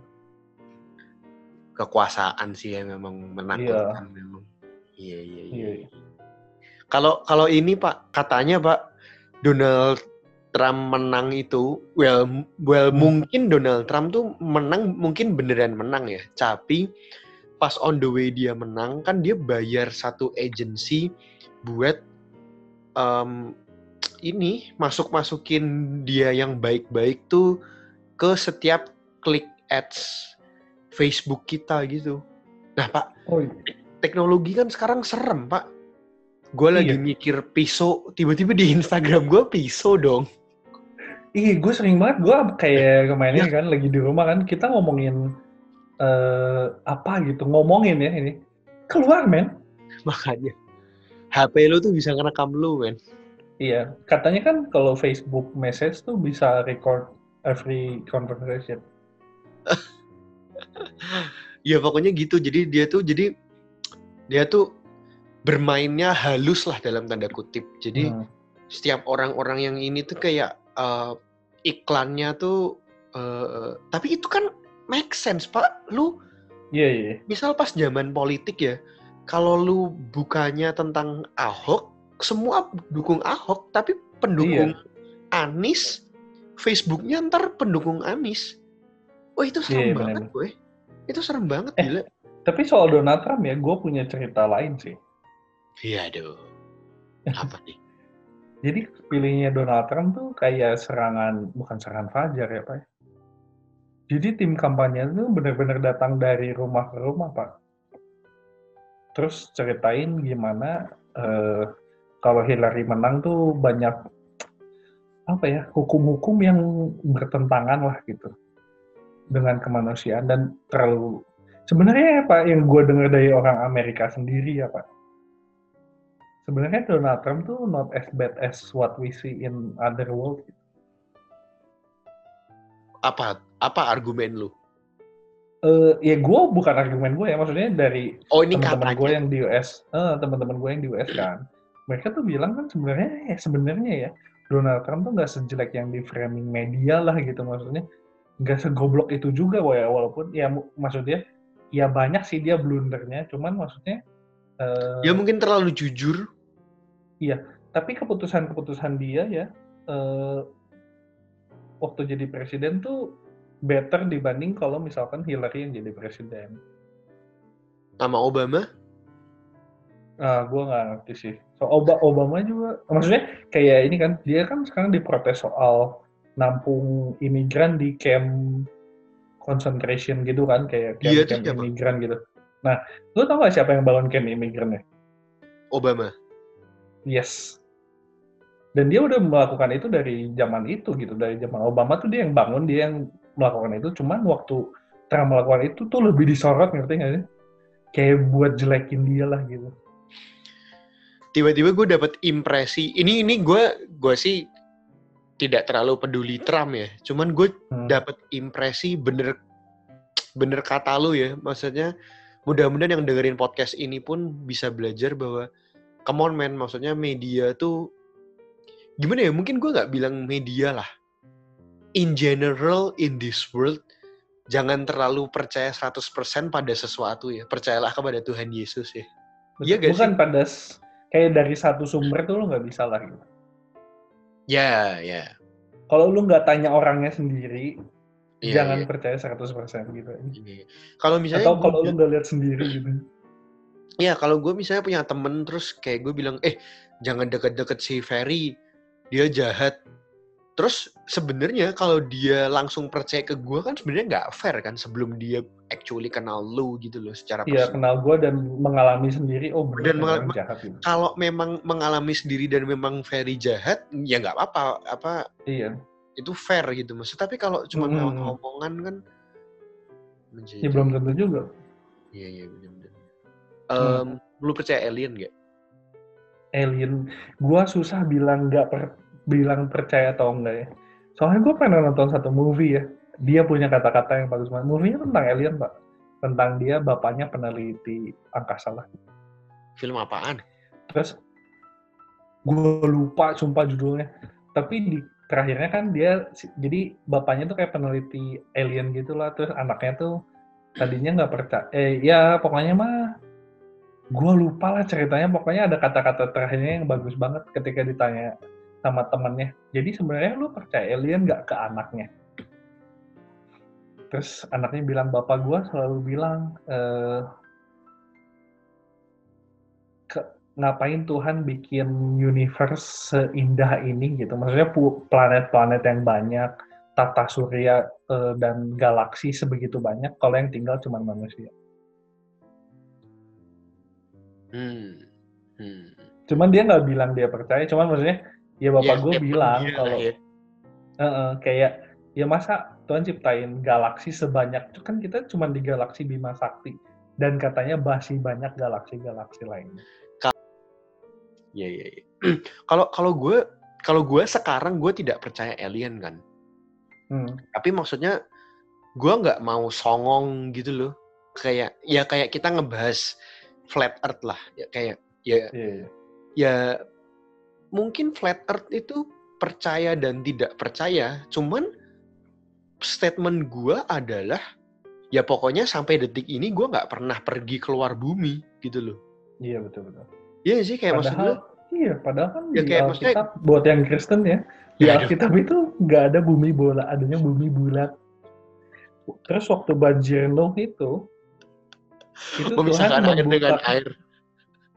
Kekuasaan sih yang memang menakutkan memang. Iya iya iya. Iya. Kalau kalau ini Pak katanya Pak Donald Trump menang itu well well Hmm. mungkin Donald Trump tuh menang mungkin beneran menang ya. Tapi pas on the way dia menang kan dia bayar satu agency buat em, ini masuk masukin dia yang baik-baik tuh ke setiap klik ads Facebook kita gitu. Nah Pak Oh iya. teknologi kan sekarang serem pak. Gue lagi Iya. mikir pisau, tiba-tiba di Instagram gue pisau dong. Iya, gue sering banget. Gue kayak kemarin kan lagi di rumah kan kita ngomongin eh apa gitu, ngomongin ya ini. Keluar men. Makanya HP lu tuh bisa ngerekam lu men. Iya, katanya kan kalau Facebook message tuh bisa record every conversation. Ya pokoknya gitu. Jadi dia tuh jadi dia tuh bermainnya halus lah dalam tanda kutip. Jadi Hmm. setiap orang-orang yang ini tuh kayak eh, iklannya tuh eh, tapi itu kan make sense pak. Lu Iya, iya. misal pas zaman politik ya, kalau lu bukanya tentang Ahok, semua dukung Ahok, tapi pendukung Anis, Facebooknya ntar pendukung Anis. Oh itu serem Iya, banget gue. Itu serem banget Eh. gila. Tapi soal Donald Trump ya, gue punya cerita lain sih. Iya aduh. Apa nih? Jadi pilihnya Donald Trump tuh kayak serangan, bukan serangan fajar ya Pak. Jadi tim kampanye itu benar-benar datang dari rumah ke rumah Pak. Terus ceritain gimana eh, kalau Hillary menang tuh banyak apa ya hukum-hukum yang bertentangan lah gitu dengan kemanusiaan dan terlalu sebenarnya ya, Pak yang gue dengar dari orang Amerika sendiri ya Pak sebenarnya Donald Trump tuh not as bad as what we see in other world. Apa apa argumen lu? Eh ya gue bukan argumen gue ya, maksudnya dari Oh ini teman-teman gue katanya. yang di US, eh, teman-teman gue yang di US kan, mereka tuh bilang kan sebenarnya ya sebenarnya ya Donald Trump tuh nggak sejelek yang di framing media lah gitu maksudnya, nggak segoblok itu juga ya walaupun ya maksudnya ya banyak sih dia blundernya, cuman maksudnya eh, Ya mungkin terlalu jujur. tapi keputusan-keputusan dia ya eh, waktu jadi presiden tuh better dibanding kalau misalkan Hillary yang jadi presiden. Sama Obama. Ah, gue nggak ngerti sih. So Oba- Obama juga, maksudnya kayak ini kan dia kan sekarang diprotes soal nampung imigran di camp concentration gitu kan, kayak camp, Iya, camp siapa? imigran gitu. Nah, lu tau gak siapa yang bangun camp imigrannya? Obama. Yes. Dan dia udah melakukan itu dari zaman itu gitu, dari zaman Obama tuh dia yang bangun, dia yang melakukan itu. Cuman waktu Trump melakukan itu tuh lebih disorot, ngerti nggak sih? Kayak buat jelekin dia lah gitu. Tiba-tiba gue dapet impresi, ini ini gue gue sih tidak terlalu peduli Trump ya. Cuman gue Hmm. dapet impresi bener bener kata lu ya. Maksudnya mudah-mudahan yang dengerin podcast ini pun bisa belajar bahwa come on man, maksudnya media tuh gimana ya? Mungkin gue nggak bilang media lah. In general in this world jangan terlalu percaya 100% pada sesuatu ya. Percayalah kepada Tuhan Yesus ya. Iya gak Bukan pada s- kayak dari satu sumber tuh lu nggak bisa lah gitu. Ya, ya. Kalau lu nggak tanya orangnya sendiri, Iya, jangan iya. percaya 100% gitu. Iya. Kalau misalnya Atau kalau lu nggak lihat sendiri gitu. Iya, kalau gue misalnya punya temen terus kayak gue bilang, eh jangan deket-deket si Ferry, dia jahat. Terus sebenarnya kalau dia langsung percaya ke gue kan sebenarnya nggak fair kan sebelum dia actually kenal lu gitu loh secara Iya, kenal gue dan mengalami sendiri, oh bener Dan nih orang mengal- jahat gitu. Kalau memang mengalami sendiri dan memang Ferry jahat, ya nggak apa-apa, apa Iya, itu fair gitu maksud. Tapi kalau cuma Mm-mm. lewat omongan kan menjadi. ya belum tentu juga. Iya iya benar-benar. Hmm. Em, lu percaya alien gak? Alien, gua susah bilang nggak per, bilang percaya atau enggak ya. Soalnya gue pernah nonton satu movie ya, dia punya kata-kata yang bagus banget. Movie-nya tentang alien, Pak. Tentang dia bapaknya peneliti angkasa lah. Film apaan? Terus gue lupa sumpah judulnya. Tapi di terakhirnya kan dia jadi bapaknya tuh kayak peneliti alien gitu lah. Terus anaknya tuh tadinya nggak percaya. Eh ya pokoknya mah gue lupa lah ceritanya. Pokoknya ada kata-kata terakhirnya yang bagus banget ketika ditanya sama temennya. Jadi sebenarnya lu percaya alien nggak ke anaknya? Terus anaknya bilang bapak gue selalu bilang eh ngapain Tuhan bikin universe seindah ini gitu. Maksudnya planet-planet yang banyak, tata surya eh, dan galaksi sebegitu banyak kalau yang tinggal cuma manusia. Hmm. Hmm. Cuman dia nggak bilang dia percaya, cuman maksudnya ya bapak Ya, gue bilang kalau ya. eh, eh, kayak ya masa Tuhan ciptain galaksi sebanyak itu kan kita cuma di galaksi Bima Sakti dan katanya masih banyak galaksi-galaksi lainnya. Iya iya. iya. Kalau kalau gue kalau gue sekarang gue tidak percaya alien kan. Hmm. Tapi maksudnya gue nggak mau songong gitu loh. Kayak ya kayak kita ngebahas flat earth lah. Ya kayak ya Iya, iya. ya mungkin flat earth itu percaya dan tidak percaya. Cuman statement gue adalah ya pokoknya sampai detik ini gue nggak pernah pergi keluar bumi gitu loh. Iya betul betul. Iya sih kayak maksud gue Padahal iya, padahal kan Ya, kayak maksudnya- Alkitab buat yang Kristen ya, di Ya. Alkitab itu nggak ada bumi bola, adanya bumi bulat. Terus waktu banjir Nuh itu, itu Tuhan memisahkan air dengan air.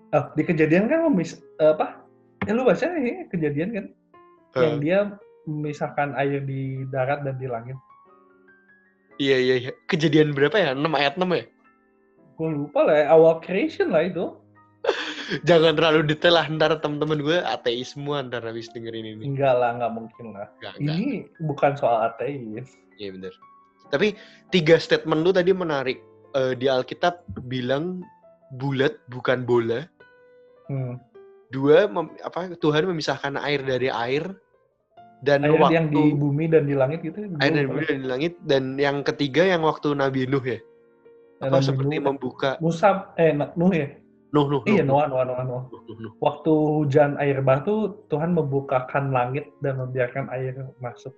Ah, di kejadian kan memis, apa? Ya lu baca ya kejadian kan, yang Eh, dia memisahkan air di darat dan di langit. Iya iya iya. Kejadian berapa ya? 6 ayat 6 ya? Gue lupa lah, ya, awal creation lah itu. Jangan terlalu detail lah ntar temen-temen gue ateis semua ntar habis dengerin ini. Enggak lah, nggak mungkin lah. Enggak, enggak. Ini bukan soal ateis. Iya bener. Tapi tiga statement lu tadi menarik. Eh, di Alkitab bilang bulat bukan bola. Hmm. Dua, mem- apa Tuhan memisahkan air dari air. Dan Air waktu yang di bumi dan di langit gitu. air gua dari bumi dan di langit. Dan yang ketiga yang waktu Nabi Nuh ya. Apa Nabi seperti Nuh- membuka Musa, eh Nuh ya? Nuh Nuh Iya, Noah, Noah, Noah, Noah. Waktu hujan air bah tuh Tuhan membukakan langit dan membiarkan air masuk.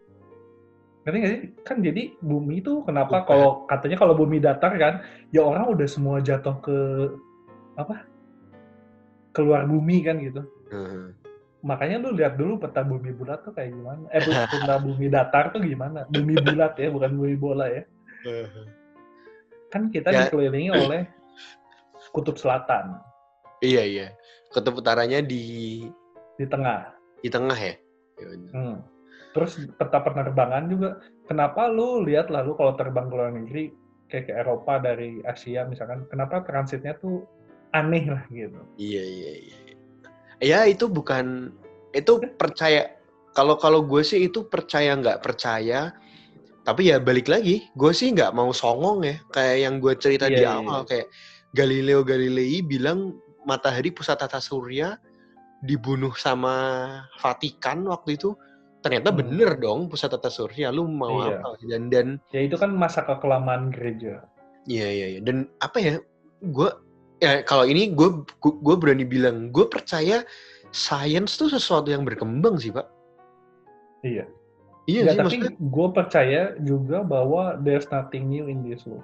Ngerti nggak sih? Kan jadi bumi itu kenapa kalau katanya kalau bumi datar kan, ya orang udah semua jatuh ke apa? Keluar bumi kan gitu. Heeh. Makanya lu lihat dulu peta bumi bulat tuh kayak gimana. Eh, peta bumi datar tuh gimana? Bumi bulat ya, bukan bumi bola ya. Kan kita Ya. dikelilingi oleh kutub selatan Iya iya. Kutub utaranya di di tengah. di tengah ya. Ya. Hmm. Terus peta penerbangan juga, kenapa lu lihat lalu kalau terbang ke luar negeri, kayak ke Eropa dari Asia misalkan, kenapa transitnya tuh aneh lah gitu. Iya iya iya. Ya itu bukan itu percaya kalau kalau gue sih itu percaya nggak percaya tapi ya balik lagi gue sih nggak mau songong ya kayak yang gue cerita di Iya, iya, awal iya. kayak Galileo Galilei bilang matahari pusat tata surya dibunuh sama Vatikan waktu itu ternyata Hmm. bener dong pusat tata surya lu mau Iya. apa dan dan Ya itu kan masa kekelamaan gereja. Iya iya iya. Dan apa ya? Gue ya kalau ini gue gue berani bilang gue percaya sains tuh sesuatu yang berkembang sih pak. Iya. Iya Nggak, sih tapi maksudnya. gue percaya juga bahwa there's nothing new in this world.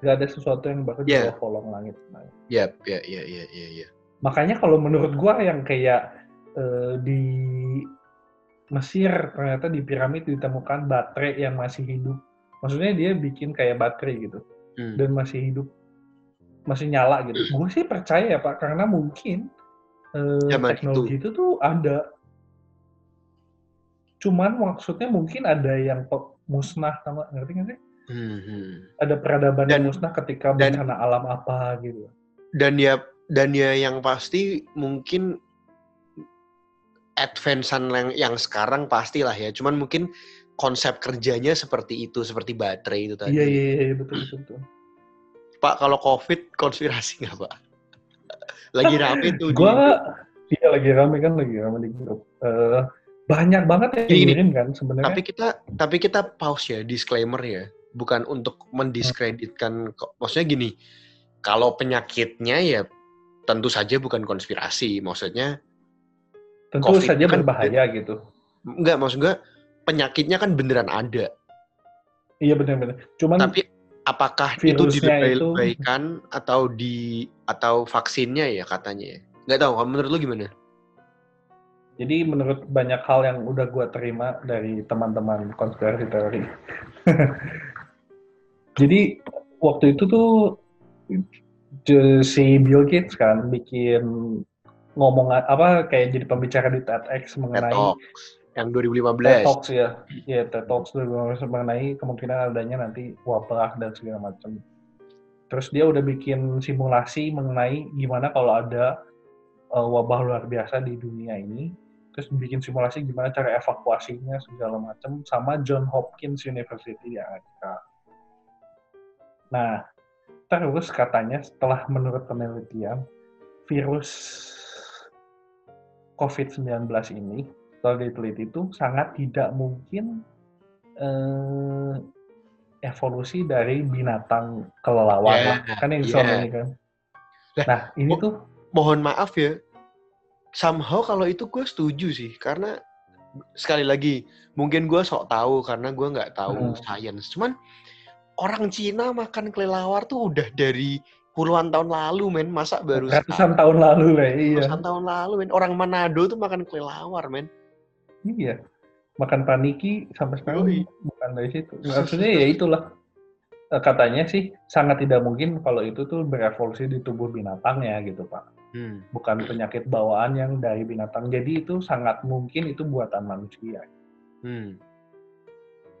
Gak ada sesuatu yang di Yeah. bawah kolong langit. Nah, Ya ya ya ya ya ya. makanya kalau menurut gue yang kayak eh, di Mesir ternyata di piramid ditemukan baterai yang masih hidup. Maksudnya dia bikin kayak baterai gitu Hmm. dan masih hidup, masih nyala gitu. Gue sih percaya ya pak karena mungkin Zaman teknologi itu. tuh ada. Cuman maksudnya mungkin ada yang musnah sama ngerti nggak sih? Hmm, hmm. Ada peradaban yang Dan- musnah ketika dan- bencana alam apa gitu. Dan ya dan ya yang pasti mungkin advancean yang, yang sekarang pastilah ya. Cuman mungkin konsep kerjanya seperti itu, seperti baterai itu tadi. Iya iya iya betul betul. betul. Pak kalau COVID konspirasi nggak pak? Lagi rame tuh. di- Gua iya lagi rame kan lagi rame di grup. Eh, banyak banget yang Gini, ngirim kan sebenarnya. tapi kita tapi kita pause ya disclaimer ya bukan untuk mendiskreditkan maksudnya gini kalau penyakitnya ya tentu saja bukan konspirasi maksudnya Tentu COVID saja kan- berbahaya gitu. enggak maksud gue penyakitnya kan beneran ada Iya benar-benar. Cuman tapi apakah itu virusnya itu- atau di atau vaksinnya ya katanya ya nggak tahu kalau menurut lu gimana jadi menurut banyak hal yang udah gua terima dari teman-teman konspirasi teori. jadi waktu itu tuh si Bill Gates kan bikin ngomong apa kayak jadi pembicara di TEDx TED mengenai Talks yang TED 2015 Talks ya, ya TED Talks 2015 mengenai kemungkinan adanya nanti wabah dan segala macam. Terus dia udah bikin simulasi mengenai gimana kalau ada uh, wabah luar biasa di dunia ini. Terus bikin simulasi gimana cara evakuasinya segala macam sama John Hopkins University di Amerika. Nah, terus katanya setelah menurut penelitian virus COVID-19 ini kalau diteliti itu sangat tidak mungkin eh, evolusi dari binatang kelelawar Ya, kan yang iya. selama ini kan. Nah ini tuh mohon maaf ya somehow kalau itu gue setuju sih karena sekali lagi mungkin gue sok tahu karena gue nggak tahu Hmm. sains cuman orang Cina makan kelelawar tuh udah dari puluhan tahun lalu men masa baru ratusan tahun lalu lah iya. ratusan tahun lalu men orang Manado tuh makan kelelawar men Iya. Makan paniki sampai sekarang Yoi. bukan dari situ. Maksudnya ya itulah. Eh, Katanya sih sangat tidak mungkin kalau itu tuh berevolusi di tubuh binatangnya gitu Pak. Hmm. Bukan penyakit bawaan yang dari binatang. Jadi itu sangat mungkin itu buatan manusia. Hmm.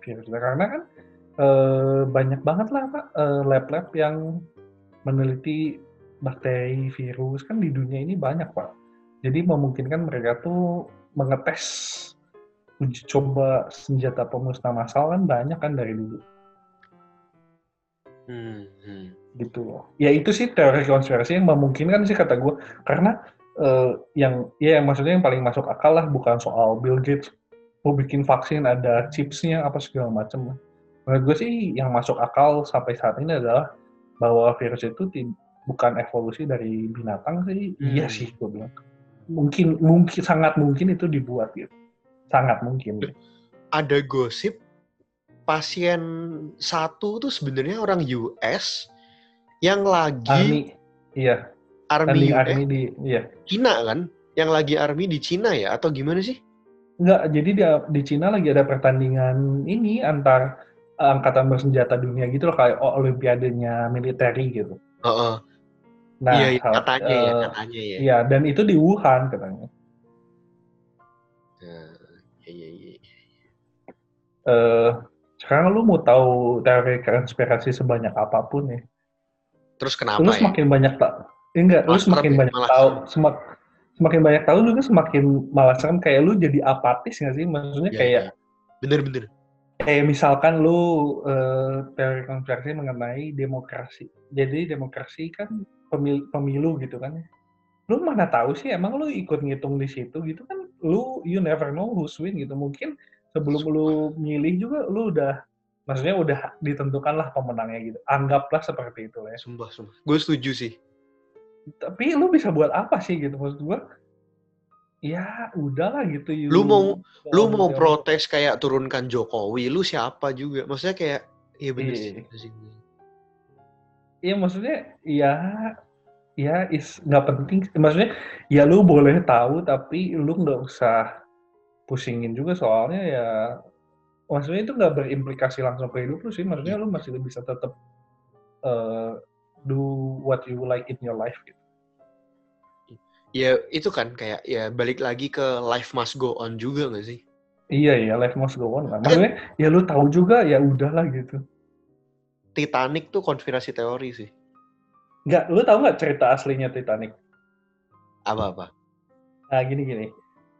virusnya karena kan eh, banyak banget lah pak eh, lab-lab yang meneliti bakteri virus kan di dunia ini banyak pak. Jadi memungkinkan mereka tuh mengetes uji coba senjata pemusnah massal kan banyak kan dari dulu. Hmm. Hmm. gitu loh. Ya itu sih teori konspirasi yang memungkinkan sih kata gue karena eh, yang ya yang maksudnya yang paling masuk akal lah bukan soal Bill Gates mau bikin vaksin ada chipsnya apa segala macam menurut gue sih yang masuk akal sampai saat ini adalah bahwa virus itu bukan evolusi dari binatang sih. Hmm. iya sih gue bilang. Mungkin mungkin sangat mungkin itu dibuat gitu. Sangat mungkin. Ada gosip pasien satu tuh sebenarnya orang US yang lagi army. Iya. Army, eh, army di iya. Cina kan? Yang lagi army di Cina ya? Atau gimana sih? Enggak, jadi di, di Cina lagi ada pertandingan ini antar angkatan bersenjata dunia gitu loh kayak oh, olimpiadenya militeri gitu. Heeh. Nah, iya, iya, katanya ya eh, katanya ya Iya, dan itu di Wuhan katanya. Nah, iya, iya, iya. Eh, sekarang lu mau tahu teori konspirasi sebanyak apa pun ya. terus kenapa lu ya semakin banyak tak enggak, lu Malah semakin banyak malah tahu semak- semakin banyak tahu juga semakin malah serem kayak lu jadi apatis nggak sih? Maksudnya Iya, kayak iya. Bener-bener. Kayak misalkan lu eh, teori konspirasi mengenai demokrasi. Jadi demokrasi kan pemilu, pemilu gitu kan ya. Lu mana tahu sih emang lu ikut ngitung di situ gitu kan lu you never know who's win gitu. Mungkin sebelum lu milih juga lu udah maksudnya udah ditentukan lah pemenangnya gitu. Anggaplah seperti itu ya. Sumpah, sumpah. Gue setuju sih. Tapi lu bisa buat apa sih gitu maksud gua? Ya udahlah gitu. You, Lu mau- Lu mau protes kayak turunkan Jokowi, lu siapa juga? Maksudnya kayak, iya bener Iya. sih. Iya maksudnya ya ya is nggak penting maksudnya ya lu boleh tahu tapi lu nggak usah pusingin juga soalnya ya maksudnya itu nggak berimplikasi langsung ke hidup lu sih maksudnya lu masih bisa tetap eh, do what you like in your life gitu. Ya itu kan kayak ya balik lagi ke life must go on juga gak sih? Iya iya life must go on lah. Maksudnya ya lu tahu juga ya udahlah gitu. Titanic tuh konspirasi teori sih. Nggak lu tahu nggak cerita aslinya Titanic? Apa-apa? Nah gini gini.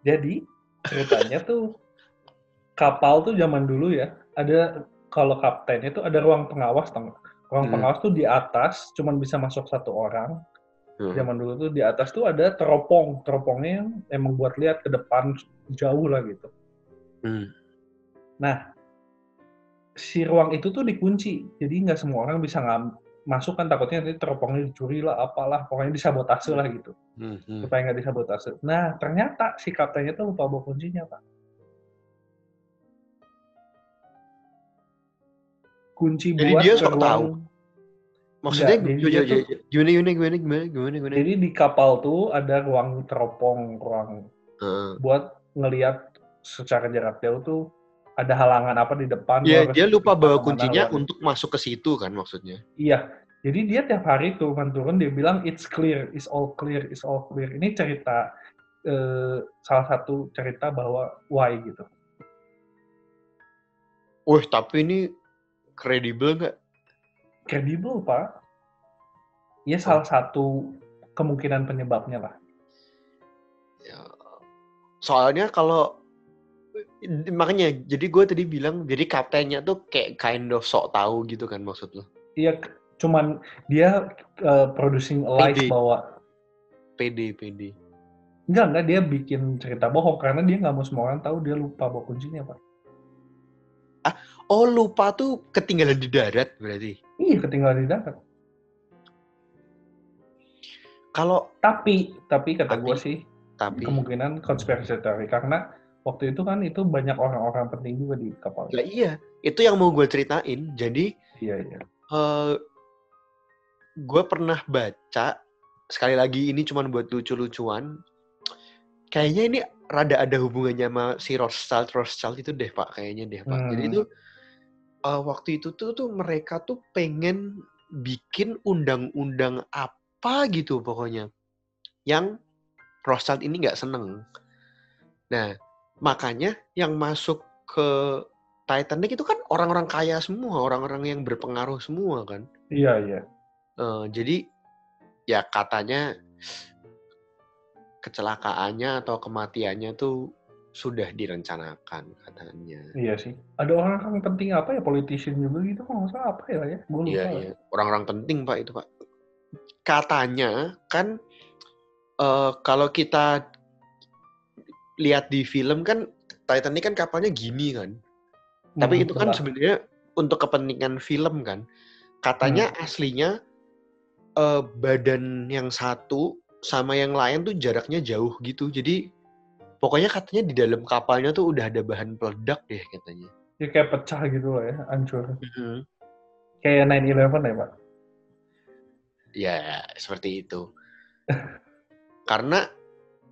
Jadi ceritanya tuh kapal tuh zaman dulu ya ada kalau kapten itu ada ruang pengawas tau? Ruang Hmm. pengawas tuh di atas cuman bisa masuk satu orang. Hmm. Zaman dulu tuh di atas tuh ada teropong. Teropongnya yang emang buat lihat ke depan jauh lah gitu. Hmm. Nah si ruang itu tuh dikunci. Jadi nggak semua orang bisa ngam masuk kan takutnya nanti teropongnya dicuri lah apalah pokoknya disabotase lah gitu. Hmm. Hmm. supaya nggak disabotase. Nah, ternyata si kaptennya tuh lupa bawa kuncinya, Pak. Kunci Jadi buat dia ruang- tahu? Maksudnya Nggak, jadi gimana, dia tuh- gimana, gimana, gimana, gimana, gimana, gimana? Jadi di kapal tuh ada ruang teropong, ruang Heeh. buat ngelihat secara jarak jauh tuh ada halangan apa di depan. Lu harus dia lupa bawa kuncinya lu- untuk masuk ke situ kan maksudnya. Iya. Jadi dia tiap hari tuh turun dia bilang it's clear, it's all clear, it's all clear. Ini cerita eh, salah satu cerita bahwa why gitu. Wah, tapi ini kredibel nggak? Kredibel pak. Ya salah satu kemungkinan penyebabnya lah. Ya, soalnya kalau makanya jadi gue tadi bilang jadi kaptennya tuh kayak kind of sok tahu gitu kan maksud lo Iya, cuman dia uh, producing lies Pede. bahwa PD PD enggak enggak dia bikin cerita bohong karena dia nggak mau semua orang tahu dia lupa bawa kuncinya pak. Oh lupa tuh ketinggalan di darat berarti Iya ketinggalan di darat. kalau Tapi tapi kata gue sih tapi kemungkinan konspirasi teori karena waktu itu kan itu banyak orang-orang penting juga di kapal. lah iya itu yang mau gue ceritain jadi Iya iya. eh gue pernah baca sekali lagi ini cuman buat lucu-lucuan kayaknya ini rada ada hubungannya sama si Rothschild Rothschild itu deh pak kayaknya deh pak jadi Hmm. itu eh, waktu itu tuh tuh mereka tuh pengen bikin undang-undang apa gitu pokoknya yang Rothschild ini nggak seneng nah makanya yang masuk ke Titanic itu kan orang-orang kaya semua orang-orang yang berpengaruh semua kan Iya iya. Eh, jadi ya katanya kecelakaannya atau kematiannya tuh sudah direncanakan katanya. Iya sih. Ada orang-orang penting apa ya politician juga gitu kok nggak salah apa ya ya? Gue lupa. Iya, iya. Orang-orang penting pak itu pak. Katanya kan eh, kalau kita lihat di film kan Titanic kan kapalnya gini kan. Tapi Hmm, itu kan sebenarnya untuk kepentingan film kan. Katanya Hmm. aslinya eh, badan yang satu sama yang lain tuh jaraknya jauh gitu. Jadi pokoknya katanya di dalam kapalnya tuh udah ada bahan peledak deh katanya. Ya kayak pecah gitu loh ya, hancur. Mhm. Kayak 9/11 ya, Pak? Ya seperti itu. karena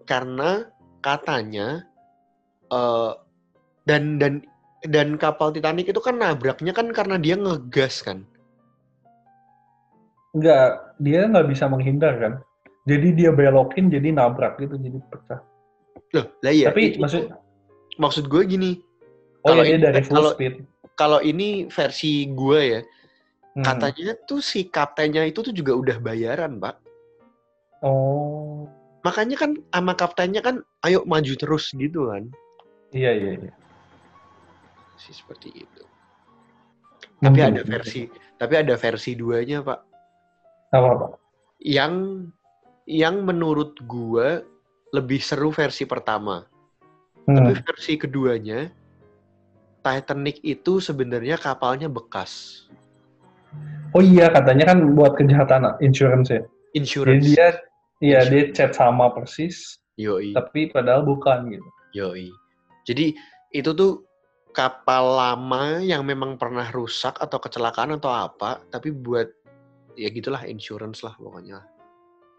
karena katanya eh dan dan dan kapal Titanic itu kan nabraknya kan karena dia ngegas kan. Enggak, dia nggak bisa menghindar kan. Jadi dia belokin jadi nabrak gitu, jadi pecah. Loh, lah iya. Tapi itu- maksud maksud gue gini, oh kalau ya dia ini- dari full kalau- speed. kalau ini versi gue ya, Hmm. katanya tuh si kaptennya itu tuh juga udah bayaran, Pak. Oh. makanya kan sama kaptennya kan ayo maju terus gitu kan Iya iya iya. sih seperti itu tapi ada versi tapi ada versi duanya pak apa pak? yang yang menurut gua lebih seru versi pertama tapi Hmm. versi keduanya Titanic itu sebenarnya kapalnya bekas Oh iya katanya kan buat kejahatan insurance ya. Jadi insurance dia iya dia cat sama persis yoi tapi padahal bukan gitu. Yoi. Jadi itu tuh kapal lama yang memang pernah rusak atau kecelakaan atau apa, tapi buat ya gitulah insurance lah pokoknya.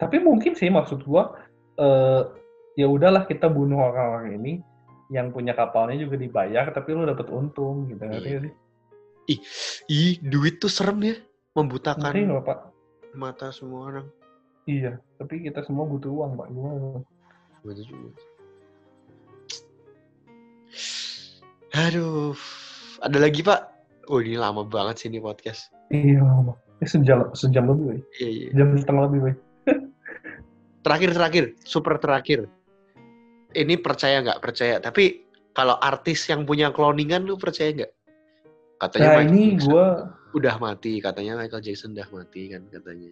Tapi mungkin sih maksud gua eh, ya udahlah kita bunuh orang-orang ini yang punya kapalnya juga dibayar tapi lu dapat untung gitu ngerti Iya. sih? Ih, duit tuh serem ya, membutakan Ngerti pak? mata semua orang. Iya, tapi kita semua butuh uang pak. Gimana? Betul juga. Aduh, ada lagi pak? Oh ini lama banget sih ini podcast. Iya, Pak. Eh, sejam sejam lebih, Boy. Iya iya. Jam setengah lebih, Boy. Terakhir terakhir, super terakhir. Ini percaya nggak percaya? Tapi kalau artis yang punya cloningan lu percaya nggak? Katanya Nah, Michael ini Jackson gua udah mati, katanya Michael Jackson udah mati kan katanya.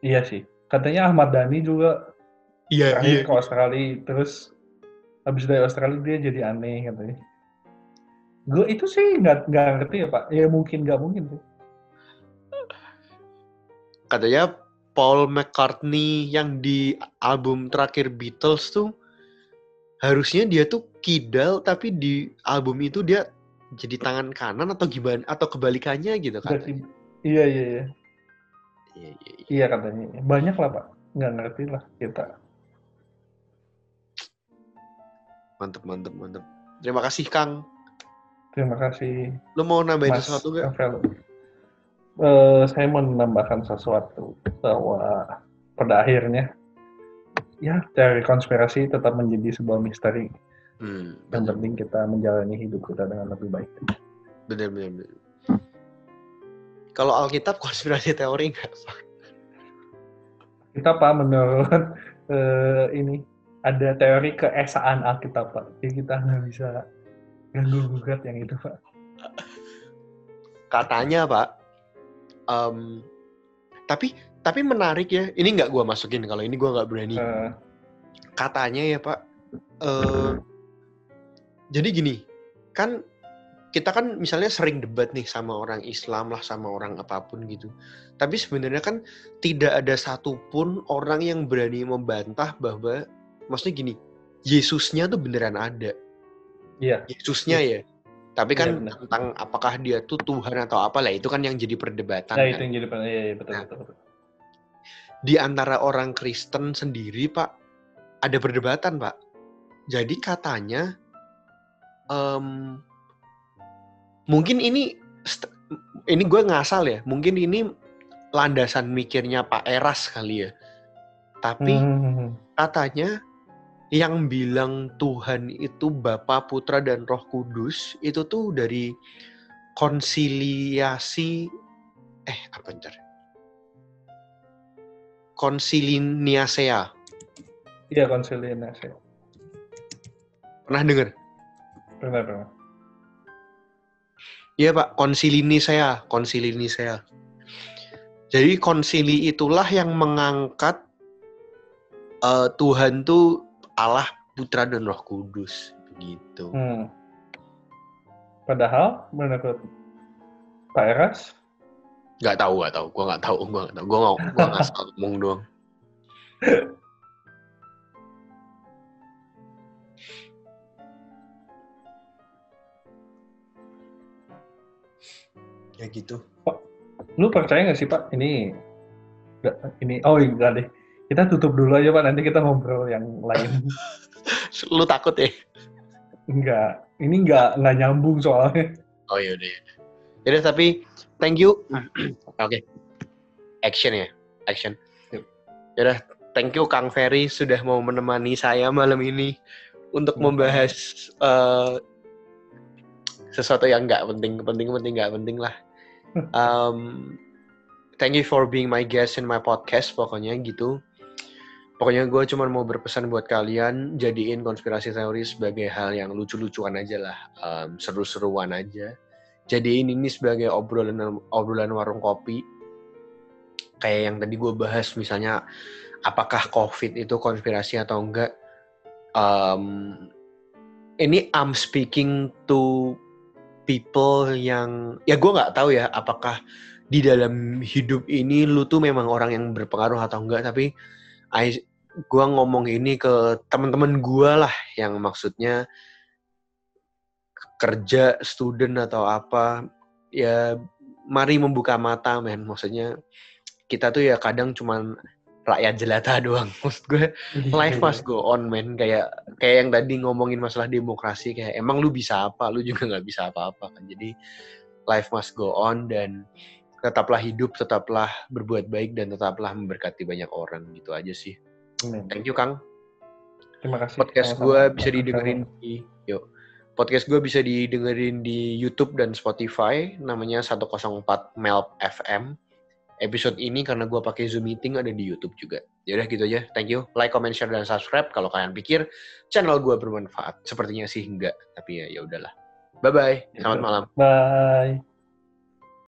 iya sih. Katanya Ahmad Dhani juga Iya terakhir ke Australia terus habis dari Australia dia jadi aneh katanya. Gue itu sih nggak nggak ngerti ya Pak. Ya mungkin nggak mungkin sih. Katanya Paul McCartney yang di album terakhir Beatles tuh harusnya dia tuh kidal tapi di album itu dia jadi tangan kanan atau gimana atau kebalikannya gitu katanya. iya iya iya. Iya, iya, iya. Iya katanya. Banyak lah Pak. Nggak ngerti lah kita. Mantep, mantep, mantep. Terima kasih Kang. Terima kasih Lu mau nambahin Mas sesuatu nggak? Eh, saya mau menambahkan sesuatu bahwa pada akhirnya ya teori konspirasi tetap menjadi sebuah misteri. Hmm, Yang penting kita menjalani hidup kita dengan lebih baik. bener, bener. Kalau Alkitab konspirasi teori nggak? Kita Pak menurut eh, ini ada teori keesaan Alkitab Pak. Jadi kita nggak bisa ganggu gugat yang itu Pak. Katanya Pak, em, tapi tapi menarik ya. Ini nggak gua masukin kalau ini gua nggak berani. Eh, Katanya ya Pak, eh, jadi gini, kan kita kan misalnya sering debat nih sama orang Islam lah, sama orang apa pun gitu. Tapi sebenarnya kan tidak ada satupun orang yang berani membantah bahwa, maksudnya gini, Yesusnya tuh beneran ada. Iya. Yesusnya ya. Tapi kan benar. tentang apakah dia tuh Tuhan atau apa lah itu kan yang jadi perdebatan. Nah kan. itu yang jadi pen- iya, iya, betul, Nah. betul, betul. Di antara orang Kristen sendiri Pak ada perdebatan Pak. Jadi katanya em, mungkin ini ini gue ngasal ya. Mungkin ini landasan mikirnya Pak Eras kali ya. Tapi Hmm, katanya yang bilang Tuhan itu Bapa, Putra dan Roh Kudus itu tuh dari konsiliasi eh apa ntar? Konsili Niasea. Iya konsiliasi. Pernah dengar? Benar, benar. Iya Pak, konsili Nicea, konsili Nicea. Jadi konsili itulah yang mengangkat eh, Tuhan tuh Allah, Putra dan Roh Kudus begitu. Hmm. Padahal menurut Pak Eras, Gak tahu, gak tahu. Gua gak tahu, gua gak tahu. Gua nggak, gua nggak asal ngomong doang. Ya gitu. lu percaya nggak sih Pak? Ini, ini, oh enggak deh. Kita tutup dulu aja Pak, nanti kita ngobrol yang lain. Lu takut ya? enggak, ini enggak, enggak nyambung soalnya. Oh iya udah. Yaudah tapi thank you. Oke. Action ya. Action. Yaudah, thank you Kang Ferry sudah mau menemani saya malam ini untuk Sama-sama. membahas eh, sesuatu yang nggak penting, penting, penting, nggak penting lah. Um, thank you for being my guest in my podcast pokoknya gitu. Pokoknya gue cuma mau berpesan buat kalian jadiin konspirasi teori sebagai hal yang lucu-lucuan aja lah, em, seru-seruan aja. Jadiin ini sebagai obrolan obrolan warung kopi. Kayak yang tadi gue bahas misalnya apakah COVID itu konspirasi atau enggak. Em, ini I'm speaking to people yang ya gue nggak tahu ya apakah di dalam hidup ini lu tuh memang orang yang berpengaruh atau enggak tapi I gue ngomong ini ke teman-teman gue lah yang maksudnya kerja student atau apa ya mari membuka mata men. Maksudnya kita tuh ya kadang cuman rakyat jelata doang. Maksud gue life must go on men. Kayak kayak yang tadi ngomongin masalah demokrasi kayak emang lu bisa apa lu juga nggak bisa apa-apa kan. Jadi life must go on dan tetaplah hidup tetaplah berbuat baik dan tetaplah memberkati banyak orang gitu aja sih Amin. thank you kang. Terima kasih. podcast gue bisa didengerin di yuk podcast gue bisa didengerin di YouTube dan Spotify namanya 104 Melp FM episode ini karena gue pakai Zoom meeting ada di YouTube juga. Ya udah gitu aja. Thank you. Like comment share dan subscribe kalau kalian pikir channel gue bermanfaat. Sepertinya sih enggak tapi ya ya udahlah. Bye bye selamat malam. Bye.